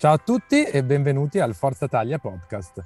Ciao a tutti e benvenuti al Forza Taglia podcast.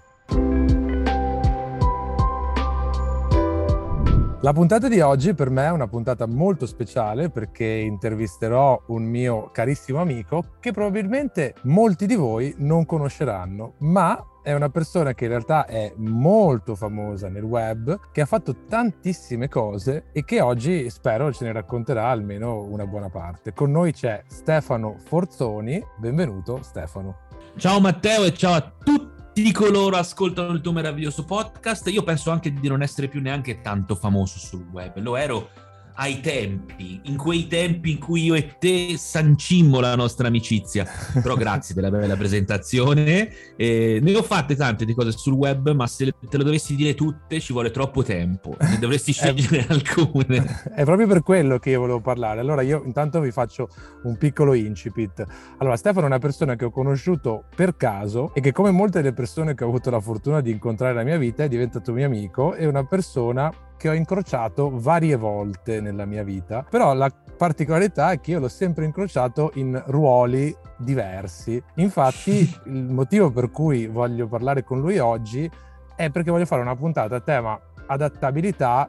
La puntata di oggi per me è una puntata molto speciale perché intervisterò un mio carissimo amico che probabilmente molti di voi non conosceranno, ma è una persona che in realtà è molto famosa nel web, che ha fatto tantissime cose e che oggi spero ce ne racconterà almeno una buona parte. Con noi c'è Stefano Forzoni, benvenuto Stefano. Ciao Matteo e ciao a tutti coloro che ascoltano il tuo meraviglioso podcast. Io penso anche di non essere più neanche tanto famoso sul web, lo ero ai tempi, in quei tempi in cui io e te sancimmo la nostra amicizia. Però grazie della bella presentazione. Eh, ne ho fatte tante di cose sul web, ma se te le dovessi dire tutte ci vuole troppo tempo. Ne dovresti scegliere alcune. È proprio per quello che io volevo parlare. Allora io intanto vi faccio un piccolo incipit. Allora Stefano è una persona che ho conosciuto per caso e che come molte delle persone che ho avuto la fortuna di incontrare nella mia vita è diventato mio amico e una persona che ho incrociato varie volte nella mia vita, però la particolarità è che io l'ho sempre incrociato in ruoli diversi. Infatti il motivo per cui voglio parlare con lui oggi è perché voglio fare una puntata a tema adattabilità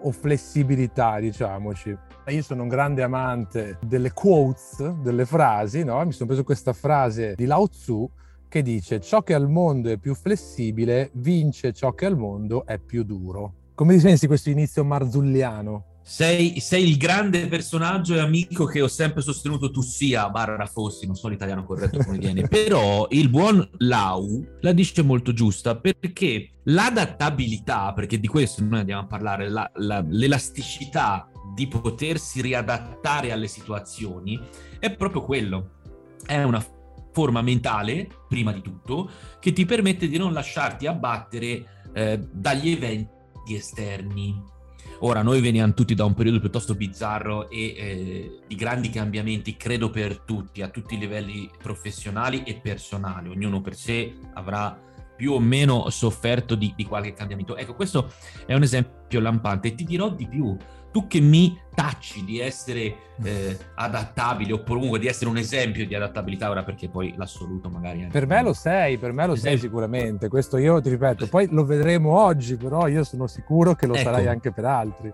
o flessibilità, diciamoci. Io sono un grande amante delle quotes, delle frasi, no? Mi sono preso questa frase di Lao Tzu che dice ciò che al mondo è più flessibile vince ciò che al mondo è più duro. Come ti pensi questo inizio marzulliano? Sei, sei, il grande personaggio e amico che ho sempre sostenuto tu sia, barra fossi, non so l'italiano corretto come viene, però il buon Lau la dice molto giusta perché l'adattabilità, perché di questo noi andiamo a parlare, la, la, l'elasticità di potersi riadattare alle situazioni è proprio quello, è una forma mentale, prima di tutto, che ti permette di non lasciarti abbattere eh, dagli eventi esterni. Ora, noi veniamo tutti da un periodo piuttosto bizzarro e eh, di grandi cambiamenti, credo per tutti, a tutti i livelli professionali e personali. Ognuno per sé avrà più o meno sofferto di, di qualche cambiamento. Ecco, questo è un esempio lampante ti dirò di più tu che mi tacci di essere eh, adattabile o comunque di essere un esempio di adattabilità ora perché poi l'assoluto magari per me lo sei per me lo sei sicuramente. Questo io ti ripeto poi lo vedremo oggi però io sono sicuro che lo ecco. sarai anche per altri.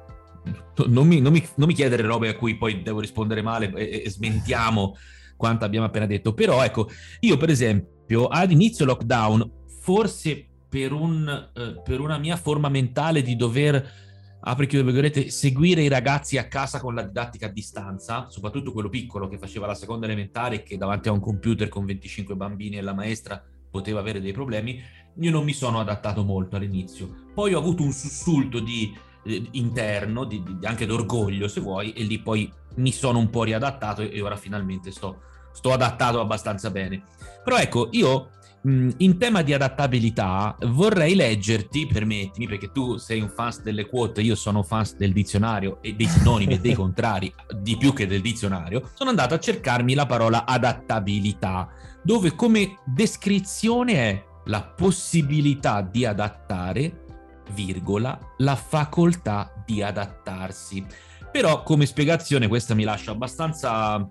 Non mi, non, mi, non mi, chiedere robe a cui poi devo rispondere male e, e smentiamo quanto abbiamo appena detto. Però ecco io per esempio ad inizio lockdown forse per, un, eh, per una mia forma mentale di dover apri chiude virgolette, seguire i ragazzi a casa con la didattica a distanza, soprattutto quello piccolo che faceva la seconda elementare e che davanti a un computer con 25 bambini e la maestra poteva avere dei problemi, io non mi sono adattato molto all'inizio. Poi ho avuto un sussulto di, eh, interno, di, di, anche d'orgoglio se vuoi, e lì poi mi sono un po' riadattato e ora finalmente sto, sto adattato abbastanza bene. Però ecco, io in tema di adattabilità vorrei leggerti, permettimi, perché tu sei un fan delle quote, io sono fan del dizionario e dei sinonimi e dei contrari, di più che del dizionario, sono andato a cercarmi la parola adattabilità, dove come descrizione è la possibilità di adattare, virgola, la facoltà di adattarsi. Però come spiegazione questa mi lascia abbastanza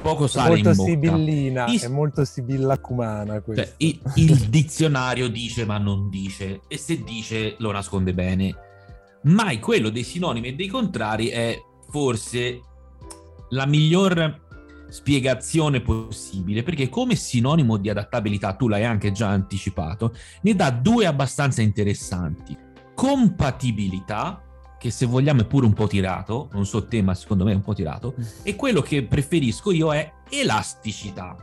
poco sale molto in bocca. Sibillina, Is... è molto sibillacumana cioè, il, il dizionario dice ma non dice e se dice lo nasconde bene. Mai quello dei sinonimi e dei contrari è forse la miglior spiegazione possibile perché come sinonimo di adattabilità tu l'hai anche già anticipato ne dà due abbastanza interessanti compatibilità che se vogliamo è pure un po' tirato, non so te ma secondo me è un po' tirato, e quello che preferisco io è elasticità,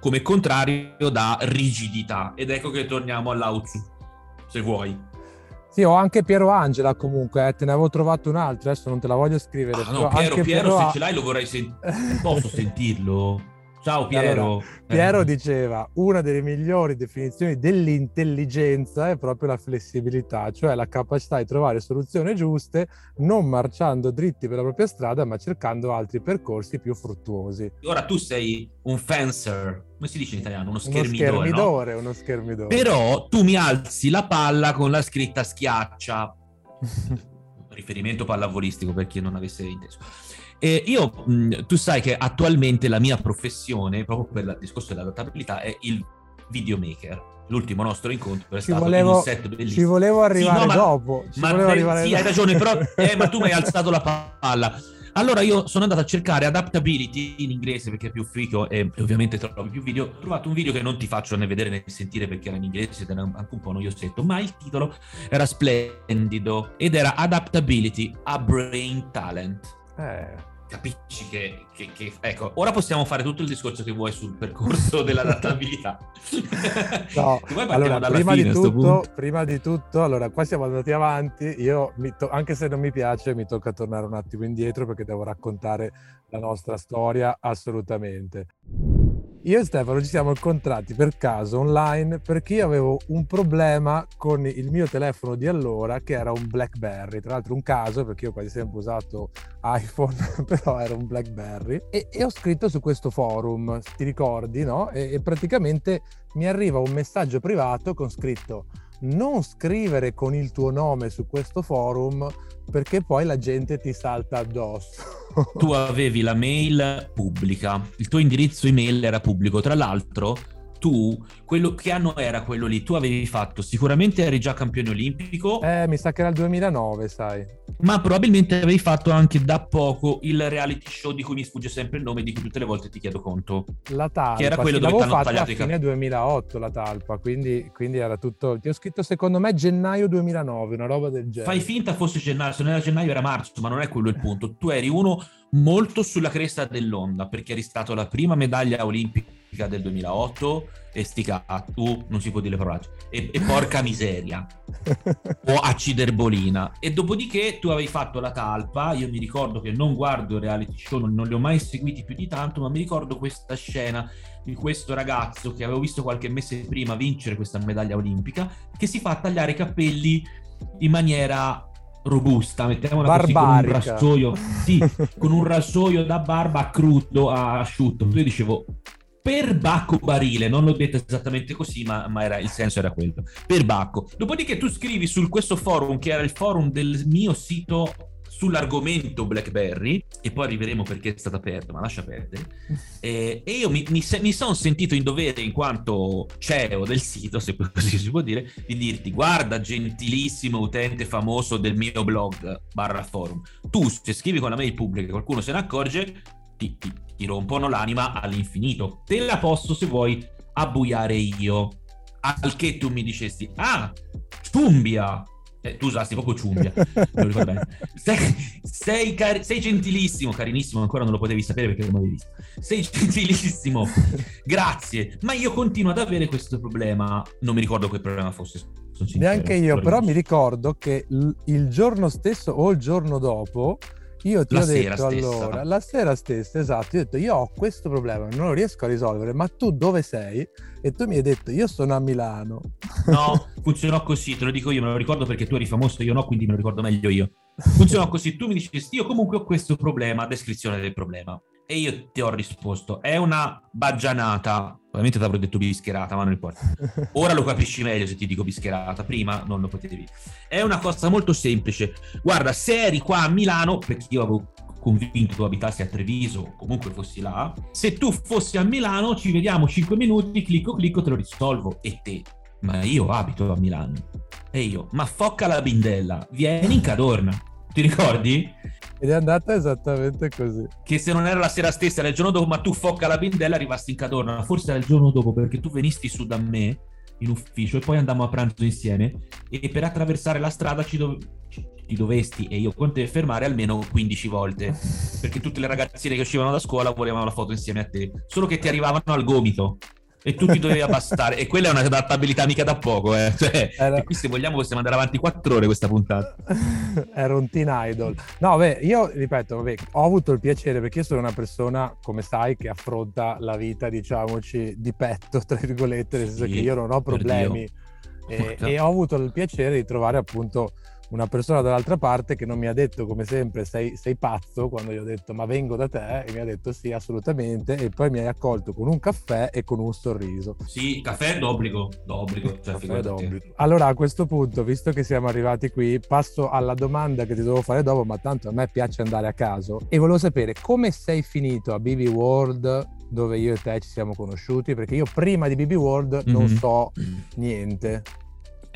come contrario da rigidità. Ed ecco che torniamo all'Autsu, se vuoi. Sì, ho anche Piero Angela comunque, eh, te ne avevo trovato un'altra, adesso non te la voglio scrivere. Ah no, Piero, Piero, Piero, se ce l'hai lo vorrei sentire, posso sentirlo? Ciao Piero. Allora, Piero Eh, diceva una delle migliori definizioni dell'intelligenza è proprio la flessibilità, cioè la capacità di trovare soluzioni giuste non marciando dritti per la propria strada, ma cercando altri percorsi più fruttuosi. Ora tu sei un fencer, come si dice in italiano? Uno Uno schermidore, no? schermidore, uno schermidore. Però tu mi alzi la palla con la scritta schiaccia. Riferimento pallavolistico per chi non avesse inteso. E io, mh, tu sai che attualmente la mia professione, proprio per il discorso dell'adattabilità, è il videomaker. L'ultimo nostro incontro è Ci stato volevo, un set bellissimo. ci volevo arrivare Sì, no, ma- dopo. Ci ma volevo arrivare sì, hai dopo. ragione, però eh, ma tu mi hai alzato la palla. Allora io sono andato a cercare adaptability in inglese perché è più figo e ovviamente trovi più video. Ho trovato un video che non ti faccio né vedere né sentire perché era in inglese ed era anche un po' noiosetto, ma il titolo era splendido ed era Adaptability a Brain Talent. Eh, Capisci che, che- che- Ecco, ora possiamo fare tutto il discorso che vuoi sul percorso dell'adattabilità. No, allora, prima fine di, tutto, prima di tutto, allora, qua siamo andati avanti. Io, to- anche se non mi piace, mi tocca tornare un attimo indietro perché devo raccontare la nostra storia assolutamente. Io e Stefano ci siamo incontrati per caso online perché io avevo un problema con il mio telefono di allora che era un BlackBerry, tra l'altro un caso perché io ho quasi sempre usato iPhone, però era un BlackBerry e, e ho scritto su questo forum, ti ricordi, no? E, e praticamente mi arriva un messaggio privato con scritto non scrivere con il tuo nome su questo forum perché poi la gente ti salta addosso. tu avevi la mail pubblica, il tuo indirizzo email era pubblico. Tra l'altro, tu, quello che anno era quello lì? Tu avevi fatto, sicuramente eri già campione olimpico, Eh, mi sa che era il 2009, sai. Ma probabilmente avevi fatto anche da poco il reality show di cui mi sfugge sempre il nome, di cui tutte le volte ti chiedo conto. La talpa, Che era quello sì, dove a tagliato i fine capelli. 2008 la talpa, quindi, quindi era tutto... Ti ho scritto secondo me gennaio 2009, una roba del genere. Fai finta fosse gennaio, se non era gennaio era marzo, ma non è quello il punto. Tu eri uno molto sulla cresta dell'onda, perché eri stato la prima medaglia olimpica del 2008 e sti tu non si può dire parolacce, e, e porca miseria, o acciderbolina. E dopodiché tu avevi fatto la talpa, io mi ricordo che non guardo reality show, non, non li ho mai seguiti più di tanto, ma mi ricordo questa scena di questo ragazzo che avevo visto qualche mese prima vincere questa medaglia olimpica, che si fa tagliare i capelli in maniera robusta, mettiamola così, con un Barbarica. rasoio, sì, con un rasoio da barba a crudo, a asciutto. Io dicevo, per Bacco Barile, non l'ho detto esattamente così, ma, ma era, il senso era quello, per Bacco. Dopodiché tu scrivi su questo forum, che era il forum del mio sito sull'argomento BlackBerry, e poi arriveremo perché è stata aperta, ma lascia perdere. Eh, e io mi, mi, mi sono sentito in dovere, in quanto CEO del sito, se così si può dire, di dirti: guarda, gentilissimo utente famoso del mio blog barra forum, tu se scrivi con la mail pubblica e qualcuno se ne accorge, ti, ti- ti rompono l'anima all'infinito. Te la posso, se vuoi, abbuiare io. Al che tu mi dicesti: ah, ciumbia. Eh, tu usasti proprio ciumbia. Sei, sei, cari- sei gentilissimo, carinissimo, ancora non lo potevi sapere perché non l'avevi visto. Sei gentilissimo, grazie. Ma io continuo ad avere questo problema. Non mi ricordo che problema fosse. sincero, Neanche io, però mi ricordo che l- il giorno stesso o il giorno dopo io ti La ho detto stessa. allora, la sera stessa, esatto, io ho detto io ho questo problema, non lo riesco a risolvere, ma tu dove sei? E tu mi hai detto io sono a Milano. No, funzionò così, te lo dico io, me lo ricordo perché tu eri famoso, io no, quindi me lo ricordo meglio io. Funzionò così, tu mi dicesti, io comunque ho questo problema, descrizione del problema. E io ti ho risposto, è una baggianata, ovviamente ti avrò detto bischerata, ma non importa. Ora lo capisci meglio se ti dico bischerata, prima non lo potevi. È una cosa molto semplice. Guarda, se eri qua a Milano, perché io avevo convinto tu abitassi a Treviso o comunque fossi là, se tu fossi a Milano ci vediamo 5 minuti, clicco clicco, te lo risolvo. E te? Ma io abito a Milano. E io, ma focca la bindella, vieni in Cadorna. Ti ricordi? Ed è andata esattamente così. Che se non era la sera stessa, era il giorno dopo, ma tu focca la bindella arrivasti in Cadorna. Forse era il giorno dopo perché tu venisti su da me in ufficio e poi andammo a pranzo insieme e per attraversare la strada ci, ci- ti dovesti e io con te fermare almeno 15 volte perché tutte le ragazzine che uscivano da scuola volevano la foto insieme a te solo che ti arrivavano al gomito e tu ti dovevi abbassare e quella è una adattabilità mica da poco eh. cioè, Era- qui se vogliamo possiamo andare avanti quattro ore questa puntata Ero un teen idol. No, beh, io ripeto, vabbè, ho avuto il piacere perché io sono una persona, come sai, che affronta la vita, diciamoci, di petto, tra virgolette, nel senso Sì, che io non ho problemi. E, e ho avuto il piacere di trovare appunto una persona dall'altra parte che non mi ha detto come sempre sei, sei pazzo quando gli ho detto ma vengo da te e mi ha detto sì assolutamente e poi mi hai accolto con un caffè e con un sorriso. sì caffè d'obbligo d'obbligo cioè, Caffè d'obbligo. Allora a questo punto, visto che siamo arrivati qui, passo alla domanda che ti devo fare dopo, ma tanto a me piace andare a caso e volevo sapere come sei finito a BB World dove io e te ci siamo conosciuti, perché io prima di BB World non Mhm. so niente.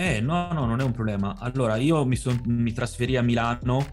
Eh, no, no, non è un problema. Allora, io mi, son- mi trasferì a Milano,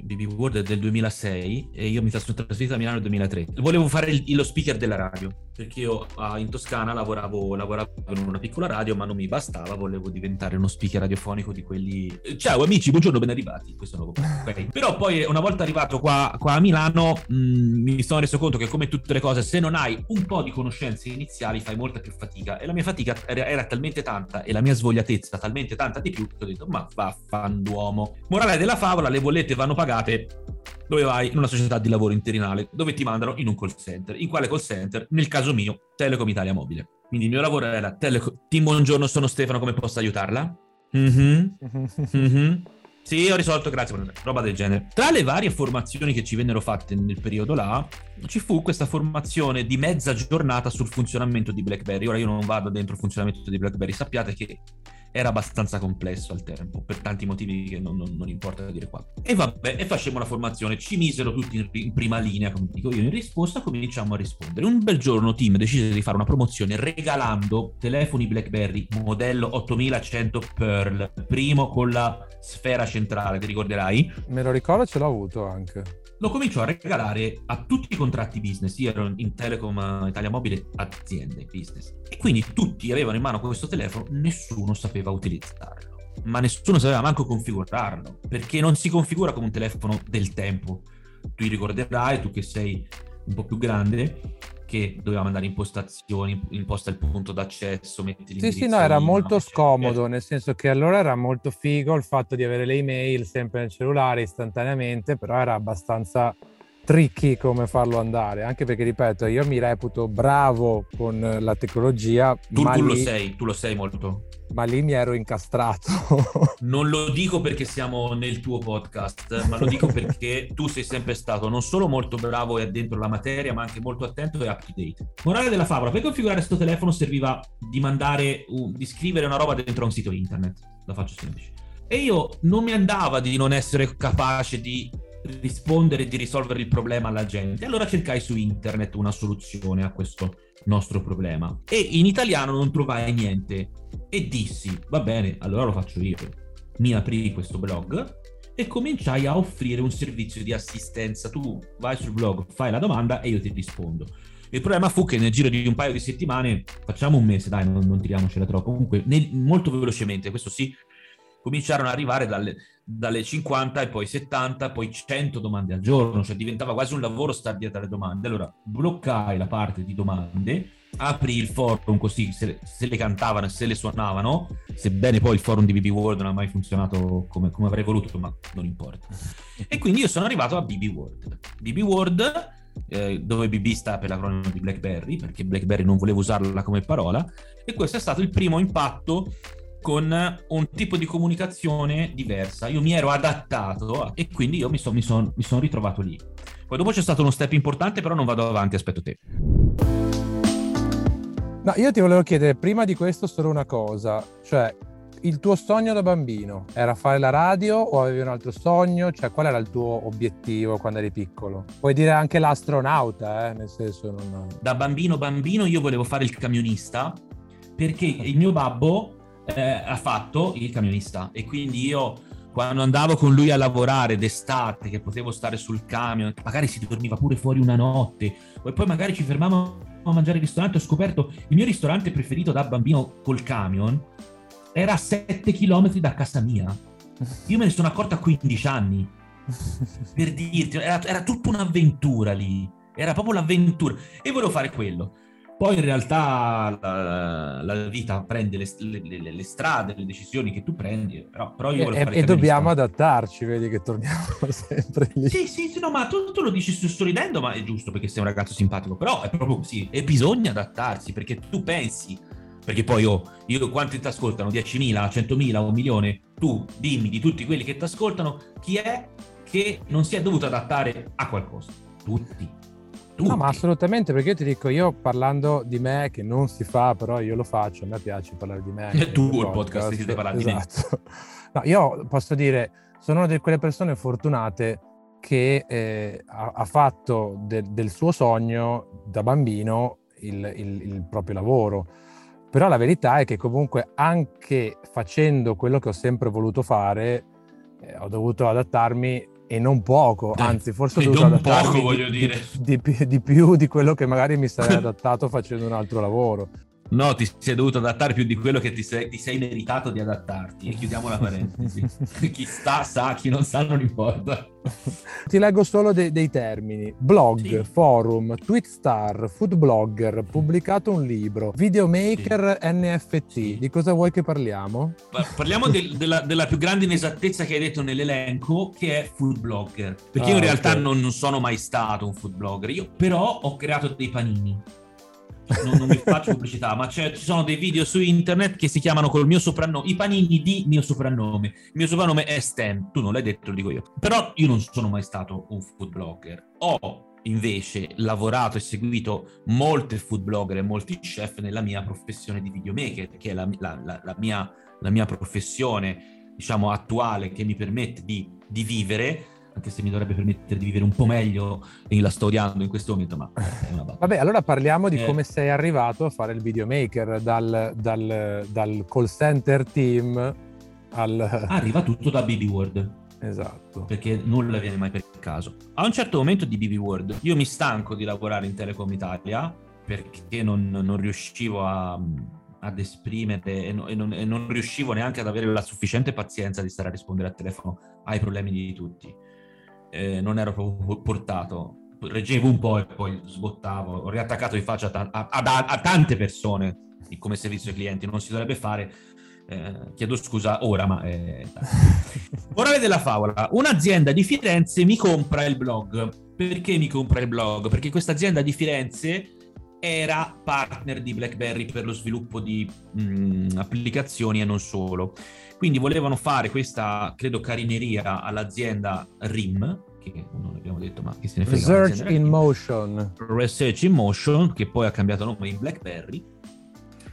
BB World è del 2006 e io mi sono trasferito a Milano nel 2003. Volevo fare il- lo speaker della radio, perché io in Toscana lavoravo, lavoravo in una piccola radio, ma non mi bastava, volevo diventare uno speaker radiofonico di quelli... Ciao amici, buongiorno, ben arrivati. Questo nuovo ok. Però poi una volta arrivato qua, qua a Milano mh, mi sono reso conto che come tutte le cose, se non hai un po' di conoscenze iniziali fai molta più fatica e la mia fatica era, talmente tanta e la mia svogliatezza talmente tanta di più che ho detto ma vaffanduomo. Morale della favola, le bollette vanno pagate dove vai? In una società di lavoro interinale, dove ti mandano in un call center. In quale call center? Nel caso mio, Telecom Italia Mobile. Quindi il mio lavoro era Telecom. Team, buongiorno, sono Stefano, come posso aiutarla? Mhm. Mhm. Sì, ho risolto, grazie, roba del genere. Tra le varie formazioni che ci vennero fatte nel periodo là, ci fu questa formazione di mezza giornata sul funzionamento di BlackBerry. Ora io non vado dentro il funzionamento di BlackBerry, sappiate che era abbastanza complesso al tempo, per tanti motivi che non, non- non importa dire qua. E vabbè, e facemmo la formazione, ci misero tutti in, in prima linea, come dico io, in risposta cominciamo a rispondere. Un bel giorno Team decise di fare una promozione regalando telefoni BlackBerry modello 8100 Pearl, primo con la sfera centrale, ti ricorderai? Me lo ricordo, ce l'ho avuto anche. Lo cominciò a regalare a tutti i contratti business. Io ero in Telecom Italia Mobile aziende business. E quindi tutti avevano in mano questo telefono, nessuno sapeva utilizzarlo. Ma nessuno sapeva manco configurarlo, perché non si configura come un telefono del tempo. Tu ricorderai, tu che sei un po' più grande, che dovevamo andare in impostazioni, imposta il punto d'accesso, metti Sì, sì, no, era molto scomodo, nel senso che allora era molto figo il fatto di avere le email sempre nel cellulare istantaneamente, però era abbastanza tricky come farlo andare, anche perché, ripeto, io mi reputo bravo con la tecnologia, Tu, tu lo lì, sei, tu lo sei molto. ma lì mi ero incastrato. Non lo dico perché siamo nel tuo podcast, ma lo dico perché tu sei sempre stato non solo molto bravo e dentro la materia, ma anche molto attento e up to date. Morale della favola, per configurare questo telefono serviva di mandare, di scrivere una roba dentro un sito internet. La faccio semplice. E io non mi andava di non essere capace di rispondere e di risolvere il problema alla gente. Allora cercai su internet una soluzione a questo nostro problema. E in italiano non trovai niente. E dissi, va bene, allora lo faccio io. Mi aprì questo blog e cominciai a offrire un servizio di assistenza. Tu vai sul blog, fai la domanda e io ti rispondo. Il problema fu che nel giro di un paio di settimane, facciamo un mese, dai, non, non tiriamocela troppo. Comunque, nel- molto velocemente, questo sì, cominciarono ad arrivare dalle, dalle 50 e poi 70, poi 100 domande al giorno, cioè diventava quasi un lavoro star dietro alle domande. Allora bloccai la parte di domande, apri il forum così se, se le cantavano e se le suonavano, sebbene poi il forum di BB World non ha mai funzionato come, come avrei voluto, ma non importa. E quindi io sono arrivato a BB World. BB World, eh, dove BB sta per l'acronimo di BlackBerry, perché BlackBerry non volevo usarla come parola, e questo è stato il primo impatto con un tipo di comunicazione diversa. Io mi ero adattato e quindi io mi, son- mi sono ritrovato lì. Poi dopo c'è stato uno step importante, però non vado avanti, aspetto te. No, io ti volevo chiedere prima di questo solo una cosa, cioè il tuo sogno da bambino era fare la radio o avevi un altro sogno? Cioè qual era il tuo obiettivo quando eri piccolo? Puoi dire anche l'astronauta, eh? nel senso non... Da bambino bambino io volevo fare il camionista perché il mio babbo eh, ha fatto il camionista e quindi io quando andavo con lui a lavorare d'estate che potevo stare sul camion, magari si dormiva pure fuori una notte e poi magari ci fermavamo a mangiare al ristorante ho scoperto il mio ristorante preferito da bambino col camion era a 7 km da casa mia. Io me ne sono accorto a 15 anni per dirti, era, era tutta un'avventura lì, era proprio l'avventura e volevo fare quello. Poi in realtà la, la vita prende le, le, le, strade, le decisioni che tu prendi, però, però io e, e dobbiamo adattarci, vedi che torniamo sempre lì. Sì, sì, sì no, ma tu, tu lo dici sorridendo, ma è giusto perché sei un ragazzo simpatico, però è proprio così, e bisogna adattarsi perché tu pensi, perché poi oh, io quanti ti ascoltano? 10.000, 100.000, un milione? Tu dimmi di tutti quelli che ti ascoltano, chi è che non si è dovuto adattare a qualcosa? Tutti tutti. No, ma assolutamente, perché io ti dico, io parlando di me, che non si fa, però io lo faccio, a me piace parlare di me. È tu il podcast, podcast parlare esatto. di me. No, io posso dire, sono una di quelle persone fortunate che eh, ha, ha, fatto de, del suo sogno da bambino il, il, il proprio lavoro. Però la verità è che comunque anche facendo quello che ho sempre voluto fare, eh, ho dovuto adattarmi e non poco, anzi forse ho dovuto adattarmi poco, di, di, di, di, più di quello che magari mi sarei adattato facendo un altro lavoro. No, ti sei dovuto adattare più di quello che ti sei, ti sei meritato di adattarti. E chiudiamo la parentesi. chi sta sa, chi non sa non importa. Ti leggo solo de- dei termini. Blog, sì. forum, tweet star, food blogger, pubblicato un libro, videomaker sì. NFT. Sì. Di cosa vuoi che parliamo? Parliamo del, della, della, più grande inesattezza che hai detto nell'elenco, che è food blogger. Perché ah, io in realtà okay. non, non sono mai stato un food blogger. Io però ho creato dei panini non, non mi faccio pubblicità, ma ci sono dei video su internet che si chiamano col mio soprannome, i panini di mio soprannome. Il mio soprannome è Stan, tu non l'hai detto, lo dico io. Però io non sono mai stato un food blogger. Ho invece lavorato e seguito molte food blogger e molti chef nella mia professione di videomaker, che è la, la, la, la mia, mia, professione, diciamo, attuale che mi permette di, di vivere anche se mi dovrebbe permettere di vivere un po' meglio e la sto odiando in questo momento, ma è una Vabbè, allora parliamo di eh. come sei arrivato a fare il videomaker, dal, dal, dal call center team al... Arriva tutto da BB World. Esatto. Perché nulla viene mai per caso. A un certo momento di BB World io mi stanco di lavorare in Telecom Italia perché non, non riuscivo a, ad esprimere e, no, e, non, e, non, riuscivo neanche ad avere la sufficiente pazienza di stare a rispondere al telefono ai problemi di tutti eh, non ero proprio portato. Reggevo un po' e poi sbottavo. Ho riattaccato in faccia a, a, a, a tante persone come servizio ai clienti. Non si dovrebbe fare. Eh, chiedo scusa ora, ma... Eh, Morale della favola. Un'azienda di Firenze mi compra il blog. Perché mi compra il blog? Perché questa azienda di Firenze era partner di BlackBerry per lo sviluppo di mh, mm, applicazioni e non solo. Quindi volevano fare questa, credo, carineria all'azienda RIM, che non abbiamo detto, ma che se ne frega. Research in Motion. Research in Motion, che poi ha cambiato nome in BlackBerry.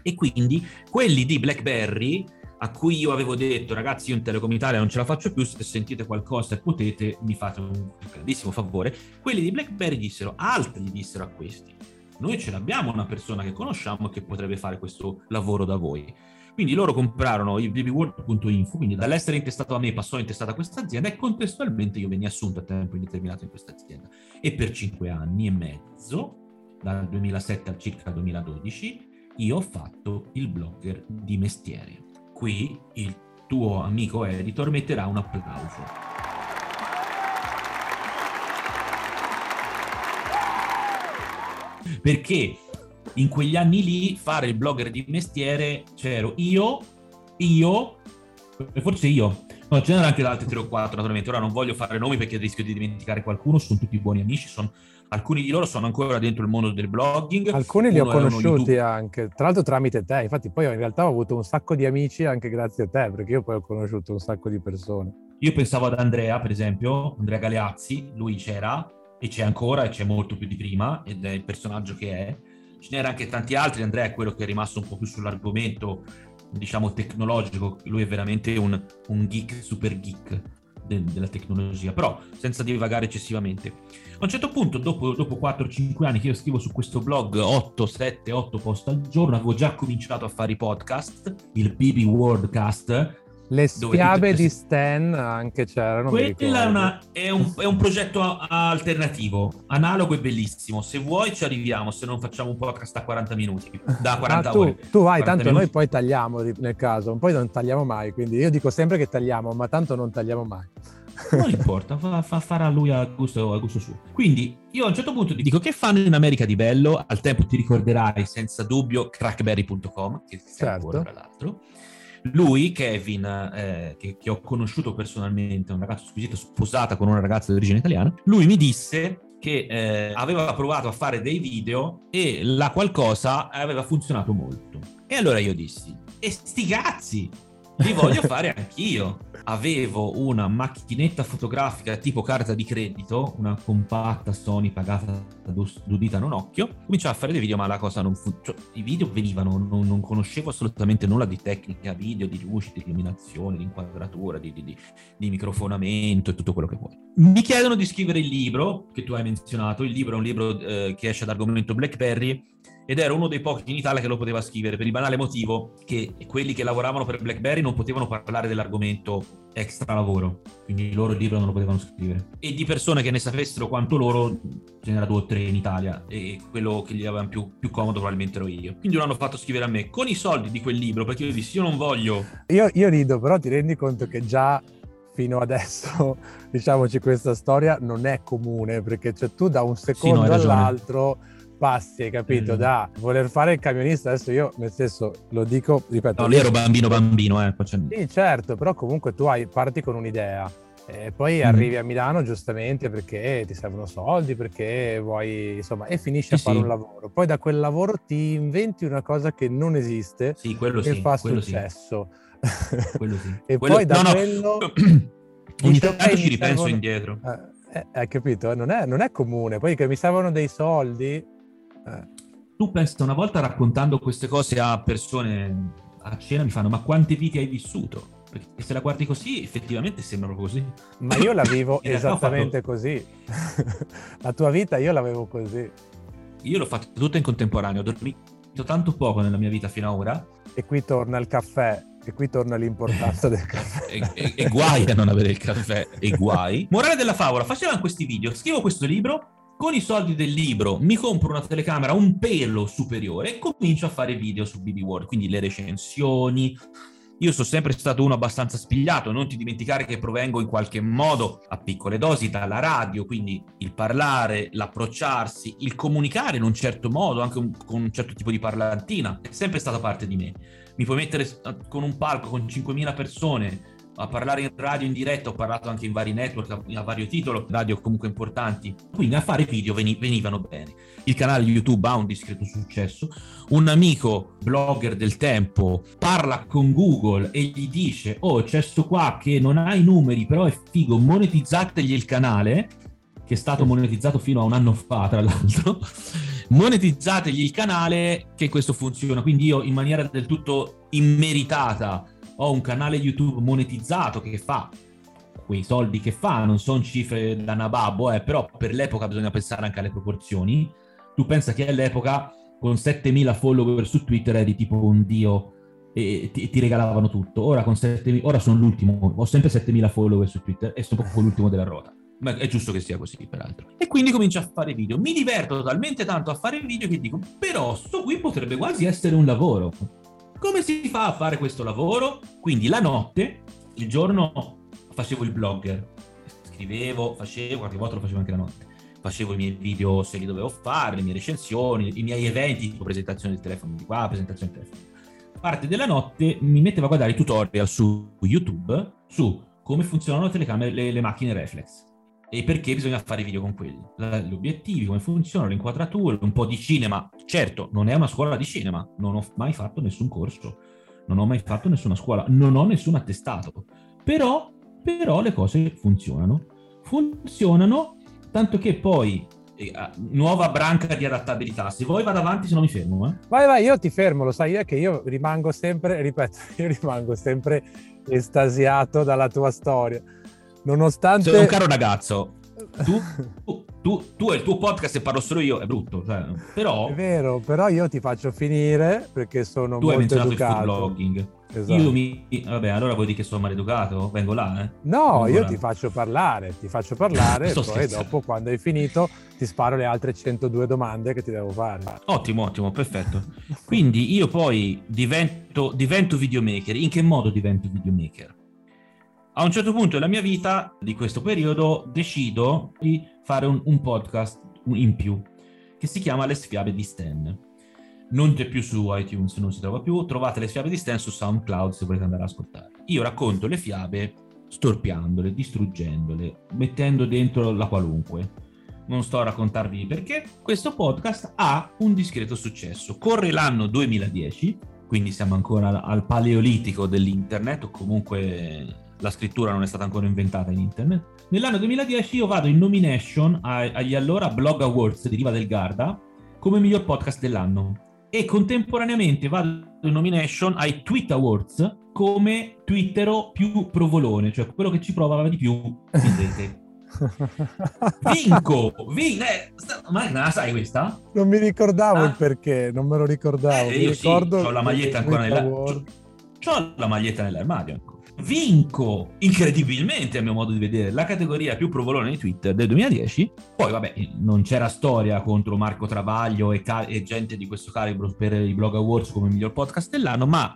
E quindi quelli di BlackBerry a cui io avevo detto ragazzi io in Telecom Italia non ce la faccio più se sentite qualcosa e potete mi fate un grandissimo favore quelli di BlackBerry dissero altri dissero a questi noi ce l'abbiamo una persona che conosciamo che potrebbe fare questo lavoro da voi quindi loro comprarono il babyworld.info, quindi dall'essere intestato a me passò intestato a questa azienda e contestualmente io venni assunto a tempo indeterminato in questa azienda. E per cinque anni e mezzo, dal 2007 al circa 2012, io ho fatto il blogger di mestiere. Qui il tuo amico editor metterà un applauso. Perché in quegli anni lì fare il blogger di mestiere c'ero io, io, forse io, no, ce n'erano anche altri tre o quattro naturalmente, ora non voglio fare nomi perché rischio di dimenticare qualcuno, sono tutti buoni amici, sono, alcuni di loro sono ancora dentro il mondo del blogging. Alcuni li ho conosciuti anche, tra l'altro tramite te, infatti poi in realtà ho avuto un sacco di amici anche grazie a te, perché io poi ho conosciuto un sacco di persone. Io pensavo ad Andrea, per esempio, Andrea Galeazzi, lui c'era e c'è ancora e c'è molto più di prima ed è il personaggio che è ce n'era anche tanti altri, Andrea è quello che è rimasto un po' più sull'argomento, diciamo, tecnologico, lui è veramente un, un geek, super geek de- della tecnologia, però senza divagare eccessivamente. A un certo punto, dopo, dopo 4-5 anni che io scrivo su questo blog 8, 7, 8 post al giorno, avevo già cominciato a fare i podcast, il BB Worldcast, le spiabe di Stan anche c'erano. Quella è, una, è, un, è, un, progetto alternativo, analogo e bellissimo. Se vuoi ci arriviamo, se non facciamo un podcast a 40 minuti, da 40 ah, tu, ore. Tu vai, tanto minuti. noi poi tagliamo nel caso, poi non tagliamo mai, quindi io dico sempre che tagliamo, ma tanto non tagliamo mai. Non importa, fa, fa, farà lui a gusto, a gusto, suo. Quindi io a un certo punto dico che fanno in America di bello, al tempo ti ricorderai senza dubbio crackberry.com, che certo. ancora tra l'altro. Lui, Kevin, eh, che, che, ho conosciuto personalmente, un ragazzo squisito, sposato con una ragazza di origine italiana, lui mi disse che eh, aveva provato a fare dei video e la qualcosa aveva funzionato molto. E allora io dissi, e sti cazzi, li voglio fare anch'io. Avevo una macchinetta fotografica tipo carta di credito, una compatta Sony pagata due dita in un occhio. Cominciavo a fare dei video, ma la cosa non fu. Cioè, I video venivano, non, non, conoscevo assolutamente nulla di tecnica video, di luci, di illuminazione, di inquadratura, di, di, di, di microfonamento e tutto quello che vuoi. Mi chiedono di scrivere il libro che tu hai menzionato. Il libro è un libro eh, che esce ad argomento Blackberry ed era uno dei pochi in Italia che lo poteva scrivere per il banale motivo che quelli che lavoravano per BlackBerry non potevano parlare dell'argomento extra lavoro, quindi loro il libro non lo potevano scrivere. E di persone che ne sapessero quanto loro ce n'era due o tre in Italia e quello che gli aveva più, più comodo probabilmente ero io. Quindi lo hanno fatto scrivere a me con i soldi di quel libro perché io dissi io non voglio... Io, io rido, però ti rendi conto che già fino adesso, diciamoci, questa storia non è comune perché cioè, tu da un secondo sì, no, all'altro passi, hai capito, mm. da voler fare il camionista, adesso io nel stesso lo dico, ripeto. No, lì ero bambino bambino, eh. Sì, certo, però comunque tu hai, parti con un'idea. E poi mm. arrivi a Milano giustamente perché ti servono soldi, perché vuoi, insomma, e finisci sì, a fare sì. un lavoro. Poi da quel lavoro ti inventi una cosa che non esiste sì, quello e sì, fa successo. Quello sì. e quello... poi da no, quello... No. Ogni tanto ci ripenso servono... indietro. Eh, eh, hai capito? Non è, non è comune. Poi che mi servono dei soldi. Tu pensa una volta raccontando queste cose a persone a cena mi fanno ma quante vite hai vissuto? Perché se la guardi così effettivamente sembra così. Ma io la vivo esattamente fatto... così. la tua vita io la vivo così. Io l'ho fatto tutto in contemporanea, ho dormito tanto poco nella mia vita fino ad ora. E qui torna il caffè, e qui torna l'importanza del caffè. e, e, e, guai a non avere il caffè, e guai. Morale della favola, facevano questi video, scrivo questo libro, con i soldi del libro mi compro una telecamera un pelo superiore e comincio a fare video su BB World, quindi le recensioni. Io sono sempre stato uno abbastanza spigliato, non ti dimenticare che provengo in qualche modo a piccole dosi dalla radio, quindi il parlare, l'approcciarsi, il comunicare in un certo modo, anche un, con un certo tipo di parlantina, è sempre stata parte di me. Mi puoi mettere con un palco con 5.000 persone, a parlare in radio in diretta, ho parlato anche in vari network a, a vario titolo, radio comunque importanti, quindi a fare video veni, venivano bene. Il canale YouTube ha un discreto successo, un amico blogger del tempo parla con Google e gli dice oh c'è sto qua che non ha i numeri però è figo, monetizzategli il canale, che è stato monetizzato fino a un anno fa tra l'altro, monetizzategli il canale che questo funziona, quindi io in maniera del tutto immeritata ho un canale YouTube monetizzato che fa quei soldi che fa, non sono cifre da nababbo, eh, però per l'epoca bisogna pensare anche alle proporzioni. Tu pensa che all'epoca con 7000 follower su Twitter eri tipo un dio e ti, ti regalavano tutto. Ora, con 7, ora sono l'ultimo, ho sempre 7000 follower su Twitter e sono proprio l'ultimo della ruota. Ma è giusto che sia così, peraltro. E quindi comincio a fare video. Mi diverto talmente tanto a fare video che dico, però sto qui potrebbe quasi essere un lavoro come si fa a fare questo lavoro? Quindi la notte, il giorno facevo il blogger, scrivevo, facevo, qualche volta lo facevo anche la notte. Facevo i miei video se li dovevo fare, le mie recensioni, i miei eventi, tipo presentazione del telefono di qua, presentazione del telefono. Parte della notte mi mettevo a guardare i tutorial su YouTube su come funzionano le telecamere, le, le macchine reflex e perché bisogna fare video con quelli. Gli obiettivi, come funzionano, le inquadrature, un po' di cinema. Certo, non è una scuola di cinema, non ho mai fatto nessun corso, non ho mai fatto nessuna scuola, non ho nessun attestato. Però, però le cose funzionano. Funzionano tanto che poi eh, nuova branca di adattabilità. Se vuoi vado avanti, se no mi fermo. Eh. Vai, vai, io ti fermo, lo sai, è che io rimango sempre, ripeto, io rimango sempre estasiato dalla tua storia nonostante... Sei un caro ragazzo, tu, tu, tu, tu e il tuo podcast e parlo solo io, è brutto, cioè, però... È vero, però io ti faccio finire perché sono tu molto educato. Tu hai menzionato il blogging. Esatto. Io mi... Vabbè, allora vuoi dire che sono maleducato? Vengo là, eh? No, Vengo io là. ti faccio parlare, ti faccio parlare e poi scherzando. dopo, quando hai finito, ti sparo le altre 102 domande che ti devo fare. Ottimo, ottimo, perfetto. Quindi io poi divento, divento videomaker. In che modo divento videomaker? A un certo punto della mia vita, di questo periodo, decido di fare un, un podcast in più che si chiama Le sfiabe di Stan. Non c'è più su iTunes, non si trova più. Trovate le sfiabe di Stan su SoundCloud se volete andare ad ascoltare. Io racconto le fiabe storpiandole, distruggendole, mettendo dentro la qualunque. Non sto a raccontarvi perché. Questo podcast ha un discreto successo. Corre l'anno 2010, quindi siamo ancora al paleolitico dell'internet, o comunque la scrittura non è stata ancora inventata in internet. Nell'anno 2010 io vado in nomination agli allora Blog Awards di Riva del Garda come miglior podcast dell'anno e contemporaneamente vado in nomination ai Tweet Awards come twittero più provolone, cioè quello che ci prova di più in Vinco, vin- eh, ma la sai questa? Non mi ricordavo ah? il perché, non me lo ricordavo. Eh, io mi ricordo sì, ho la maglietta ancora nella... C'ho la maglietta nell'armadio vinco incredibilmente a mio modo di vedere la categoria più provolone di Twitter del 2010 poi vabbè non c'era storia contro Marco Travaglio e, ca- e gente di questo calibro per i blog awards come miglior podcast dell'anno ma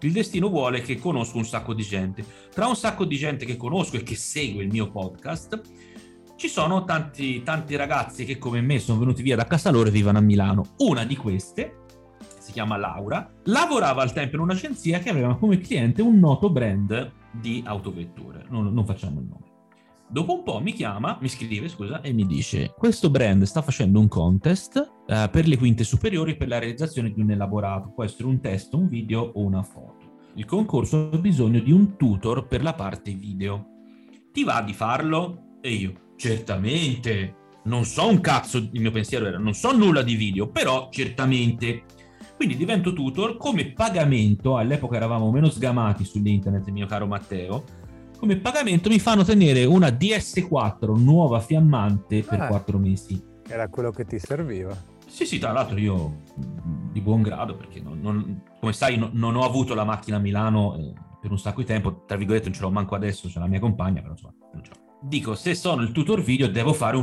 il destino vuole che conosco un sacco di gente. Tra un sacco di gente che conosco e che segue il mio podcast ci sono tanti, tanti ragazzi che come me sono venuti via da casa loro e vivono a Milano. Una di queste si chiama Laura, lavorava al tempo in un'agenzia che aveva come cliente un noto brand di autovetture, non, non facciamo il nome. Dopo un po' mi chiama, mi scrive, scusa, e mi dice: Questo brand sta facendo un contest eh, per le quinte superiori per la realizzazione di un elaborato. Può essere un testo, un video o una foto. Il concorso ha bisogno di un tutor per la parte video. Ti va di farlo? E io, certamente. Non so un cazzo, il mio pensiero era, non so nulla di video, però certamente quindi divento tutor come pagamento, all'epoca eravamo meno sgamati sull'internet, mio caro Matteo, come pagamento mi fanno tenere una DS4 nuova fiammante per ah, 4 mesi. Era quello che ti serviva. Sì, sì, tra l'altro io di buon grado, perché non, non, come sai no, non ho avuto la macchina a Milano eh, per un sacco di tempo, tra virgolette non ce l'ho manco adesso, c'è la mia compagna, però insomma non ce l'ho. Dico, se sono il tutor video devo fare un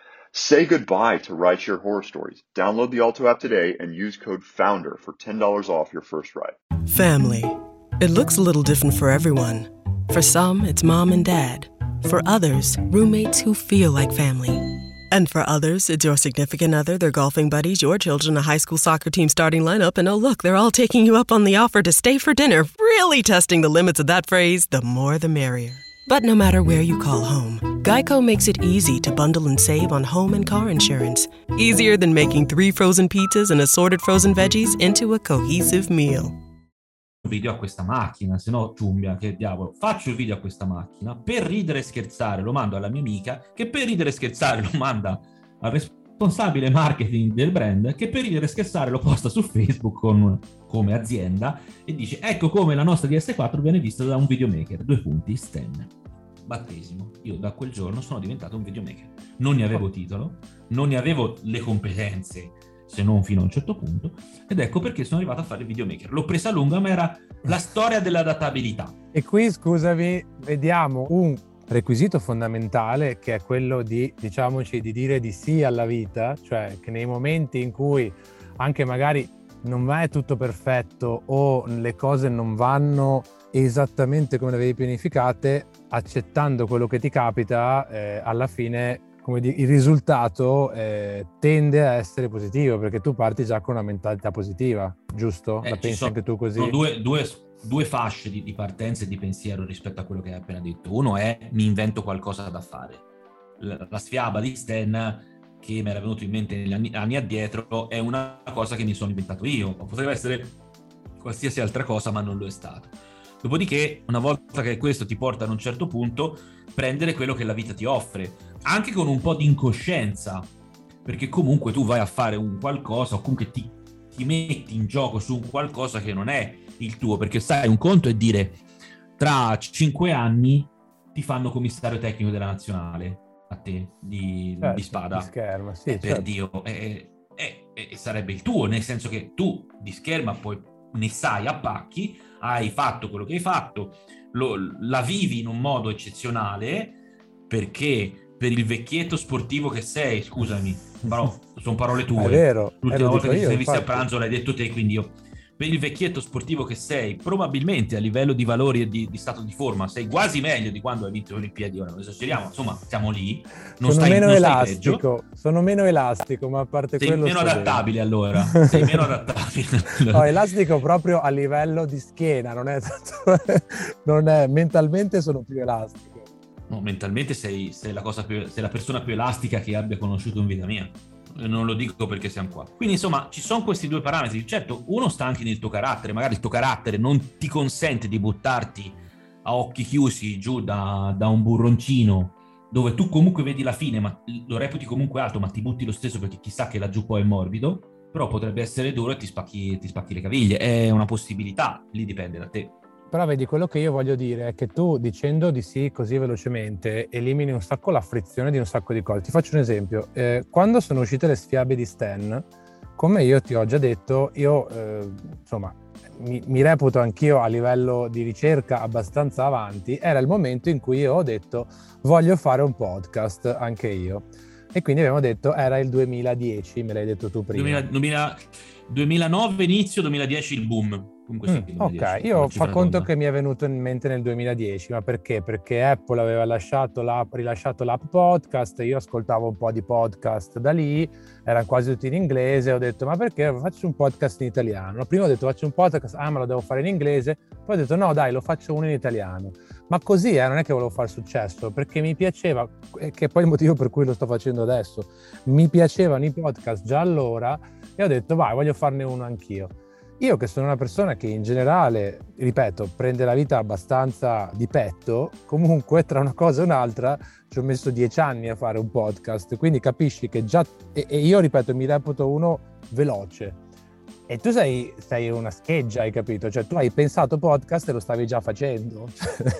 Say goodbye to rideshare horror stories. Download the Alto app today and use code FOUNDER for $10 off your first ride. Family. It looks a little different for everyone. For some, it's mom and dad. For others, roommates who feel like family. And for others, it's your significant other, their golfing buddies, your children, a high school soccer team starting lineup, and oh, look, they're all taking you up on the offer to stay for dinner, really testing the limits of that phrase the more the merrier. But no matter where you call home, Geico makes it easy to bundle and save on home and car insurance. Easier than making three frozen pizzas and assorted frozen veggies into a cohesive meal. video a questa macchina, se no ciumbia, che diavolo. Faccio il video a questa macchina, per ridere e scherzare lo mando alla mia amica, che per ridere e scherzare lo manda al responsabile marketing del brand, che per ridere e scherzare lo posta su Facebook con, come azienda e dice ecco come la nostra DS4 viene vista da un videomaker, due punti, Stan. Battesimo. Io da quel giorno sono diventato un videomaker. Non ne avevo titolo, non ne avevo le competenze se non fino a un certo punto, ed ecco perché sono arrivato a fare il videomaker. L'ho presa lunga, ma era la storia dell'adattabilità. E qui, scusami, vediamo un requisito fondamentale che è quello di, diciamoci, di dire di sì alla vita, cioè che nei momenti in cui anche magari non va tutto perfetto o le cose non vanno esattamente come le avevi pianificate, accettando quello che ti capita, eh, alla fine come dire, il risultato eh, tende a essere positivo perché tu parti già con una mentalità positiva, giusto? Eh, La pensi sono, anche tu così? Sono due, due, due fasce di, di, partenza e di pensiero rispetto a quello che hai appena detto. Uno è mi invento qualcosa da fare. La, la sfiaba di Stan che mi era venuto in mente negli anni, anni addietro è una cosa che mi sono inventato io. Poteva essere qualsiasi altra cosa, ma non lo è stato. Dopodiché, una volta che questo ti porta ad un certo punto, prendere quello che la vita ti offre, anche con un po' di incoscienza, perché comunque tu vai a fare un qualcosa o comunque ti, ti metti in gioco su un qualcosa che non è il tuo, perché sai, un conto è dire tra cinque anni ti fanno commissario tecnico della nazionale a te di, certo, di spada. Di scherma, sì, per certo. Dio. Eh, eh, e, e sarebbe il tuo, nel senso che tu di scherma poi ne sai a pacchi, hai fatto quello che hai fatto, lo, la vivi in un modo eccezionale perché per il vecchietto sportivo che sei, scusami, però sono parole tue. È vero. L'ultima volta che ti sei visto a pranzo l'hai detto te, quindi io per il vecchietto sportivo che sei, probabilmente a livello di valori e di, di stato di forma, sei quasi meglio di quando hai vinto le Olimpiadi. Ora non esageriamo, insomma, siamo lì. Non sono stai, meno non elastico, sono meno elastico, ma a parte sei quello. Meno adattabile allora. sei meno adattabile. no, elastico proprio a livello di schiena, non è tanto. non è, mentalmente sono più elastico. No, mentalmente sei, sei, la più, sei la persona più elastica che abbia conosciuto in vita mia non lo dico perché siamo qua. Quindi insomma ci sono questi due parametri. Certo, uno sta anche nel tuo carattere, magari il tuo carattere non ti consente di buttarti a occhi chiusi giù da, da un burroncino dove tu comunque vedi la fine, ma lo reputi comunque alto, ma ti butti lo stesso perché chissà che laggiù poi è morbido, però potrebbe essere duro e ti spacchi, ti spacchi le caviglie. È una possibilità, lì dipende da te. Però vedi, quello che io voglio dire è che tu dicendo di sì così velocemente elimini un sacco la frizione di un sacco di cose. Ti faccio un esempio. Eh, quando sono uscite le sfiabe di Stan, come io ti ho già detto, io eh, insomma mi, mi, reputo anch'io a livello di ricerca abbastanza avanti, era il momento in cui io ho detto voglio fare un podcast anche io. E quindi abbiamo detto era il 2010, me l'hai detto tu prima. 2000, 2000, 2009 inizio, 2010 il boom. Comunque sì, mm, ok, io fa conto che mi è venuto in mente nel 2010, ma perché? Perché Apple aveva lasciato l'app, rilasciato l'app podcast, io ascoltavo un po' di podcast da lì, erano quasi tutti in inglese, ho detto ma perché faccio un podcast in italiano? Prima ho detto faccio un podcast, ah ma lo devo fare in inglese, poi ho detto no dai lo faccio uno in italiano. Ma così eh, non è che volevo fare successo, perché mi piaceva, che è poi il motivo per cui lo sto facendo adesso, mi piacevano i podcast già allora e ho detto vai voglio farne uno anch'io. Io che sono una persona che in generale, ripeto, prende la vita abbastanza di petto, comunque tra una cosa e un'altra ci ho messo dieci anni a fare un podcast, quindi capisci che già... E, e io, ripeto, mi reputo uno veloce. E tu sei, sei, una scheggia, hai capito? Cioè tu hai pensato podcast e lo stavi già facendo.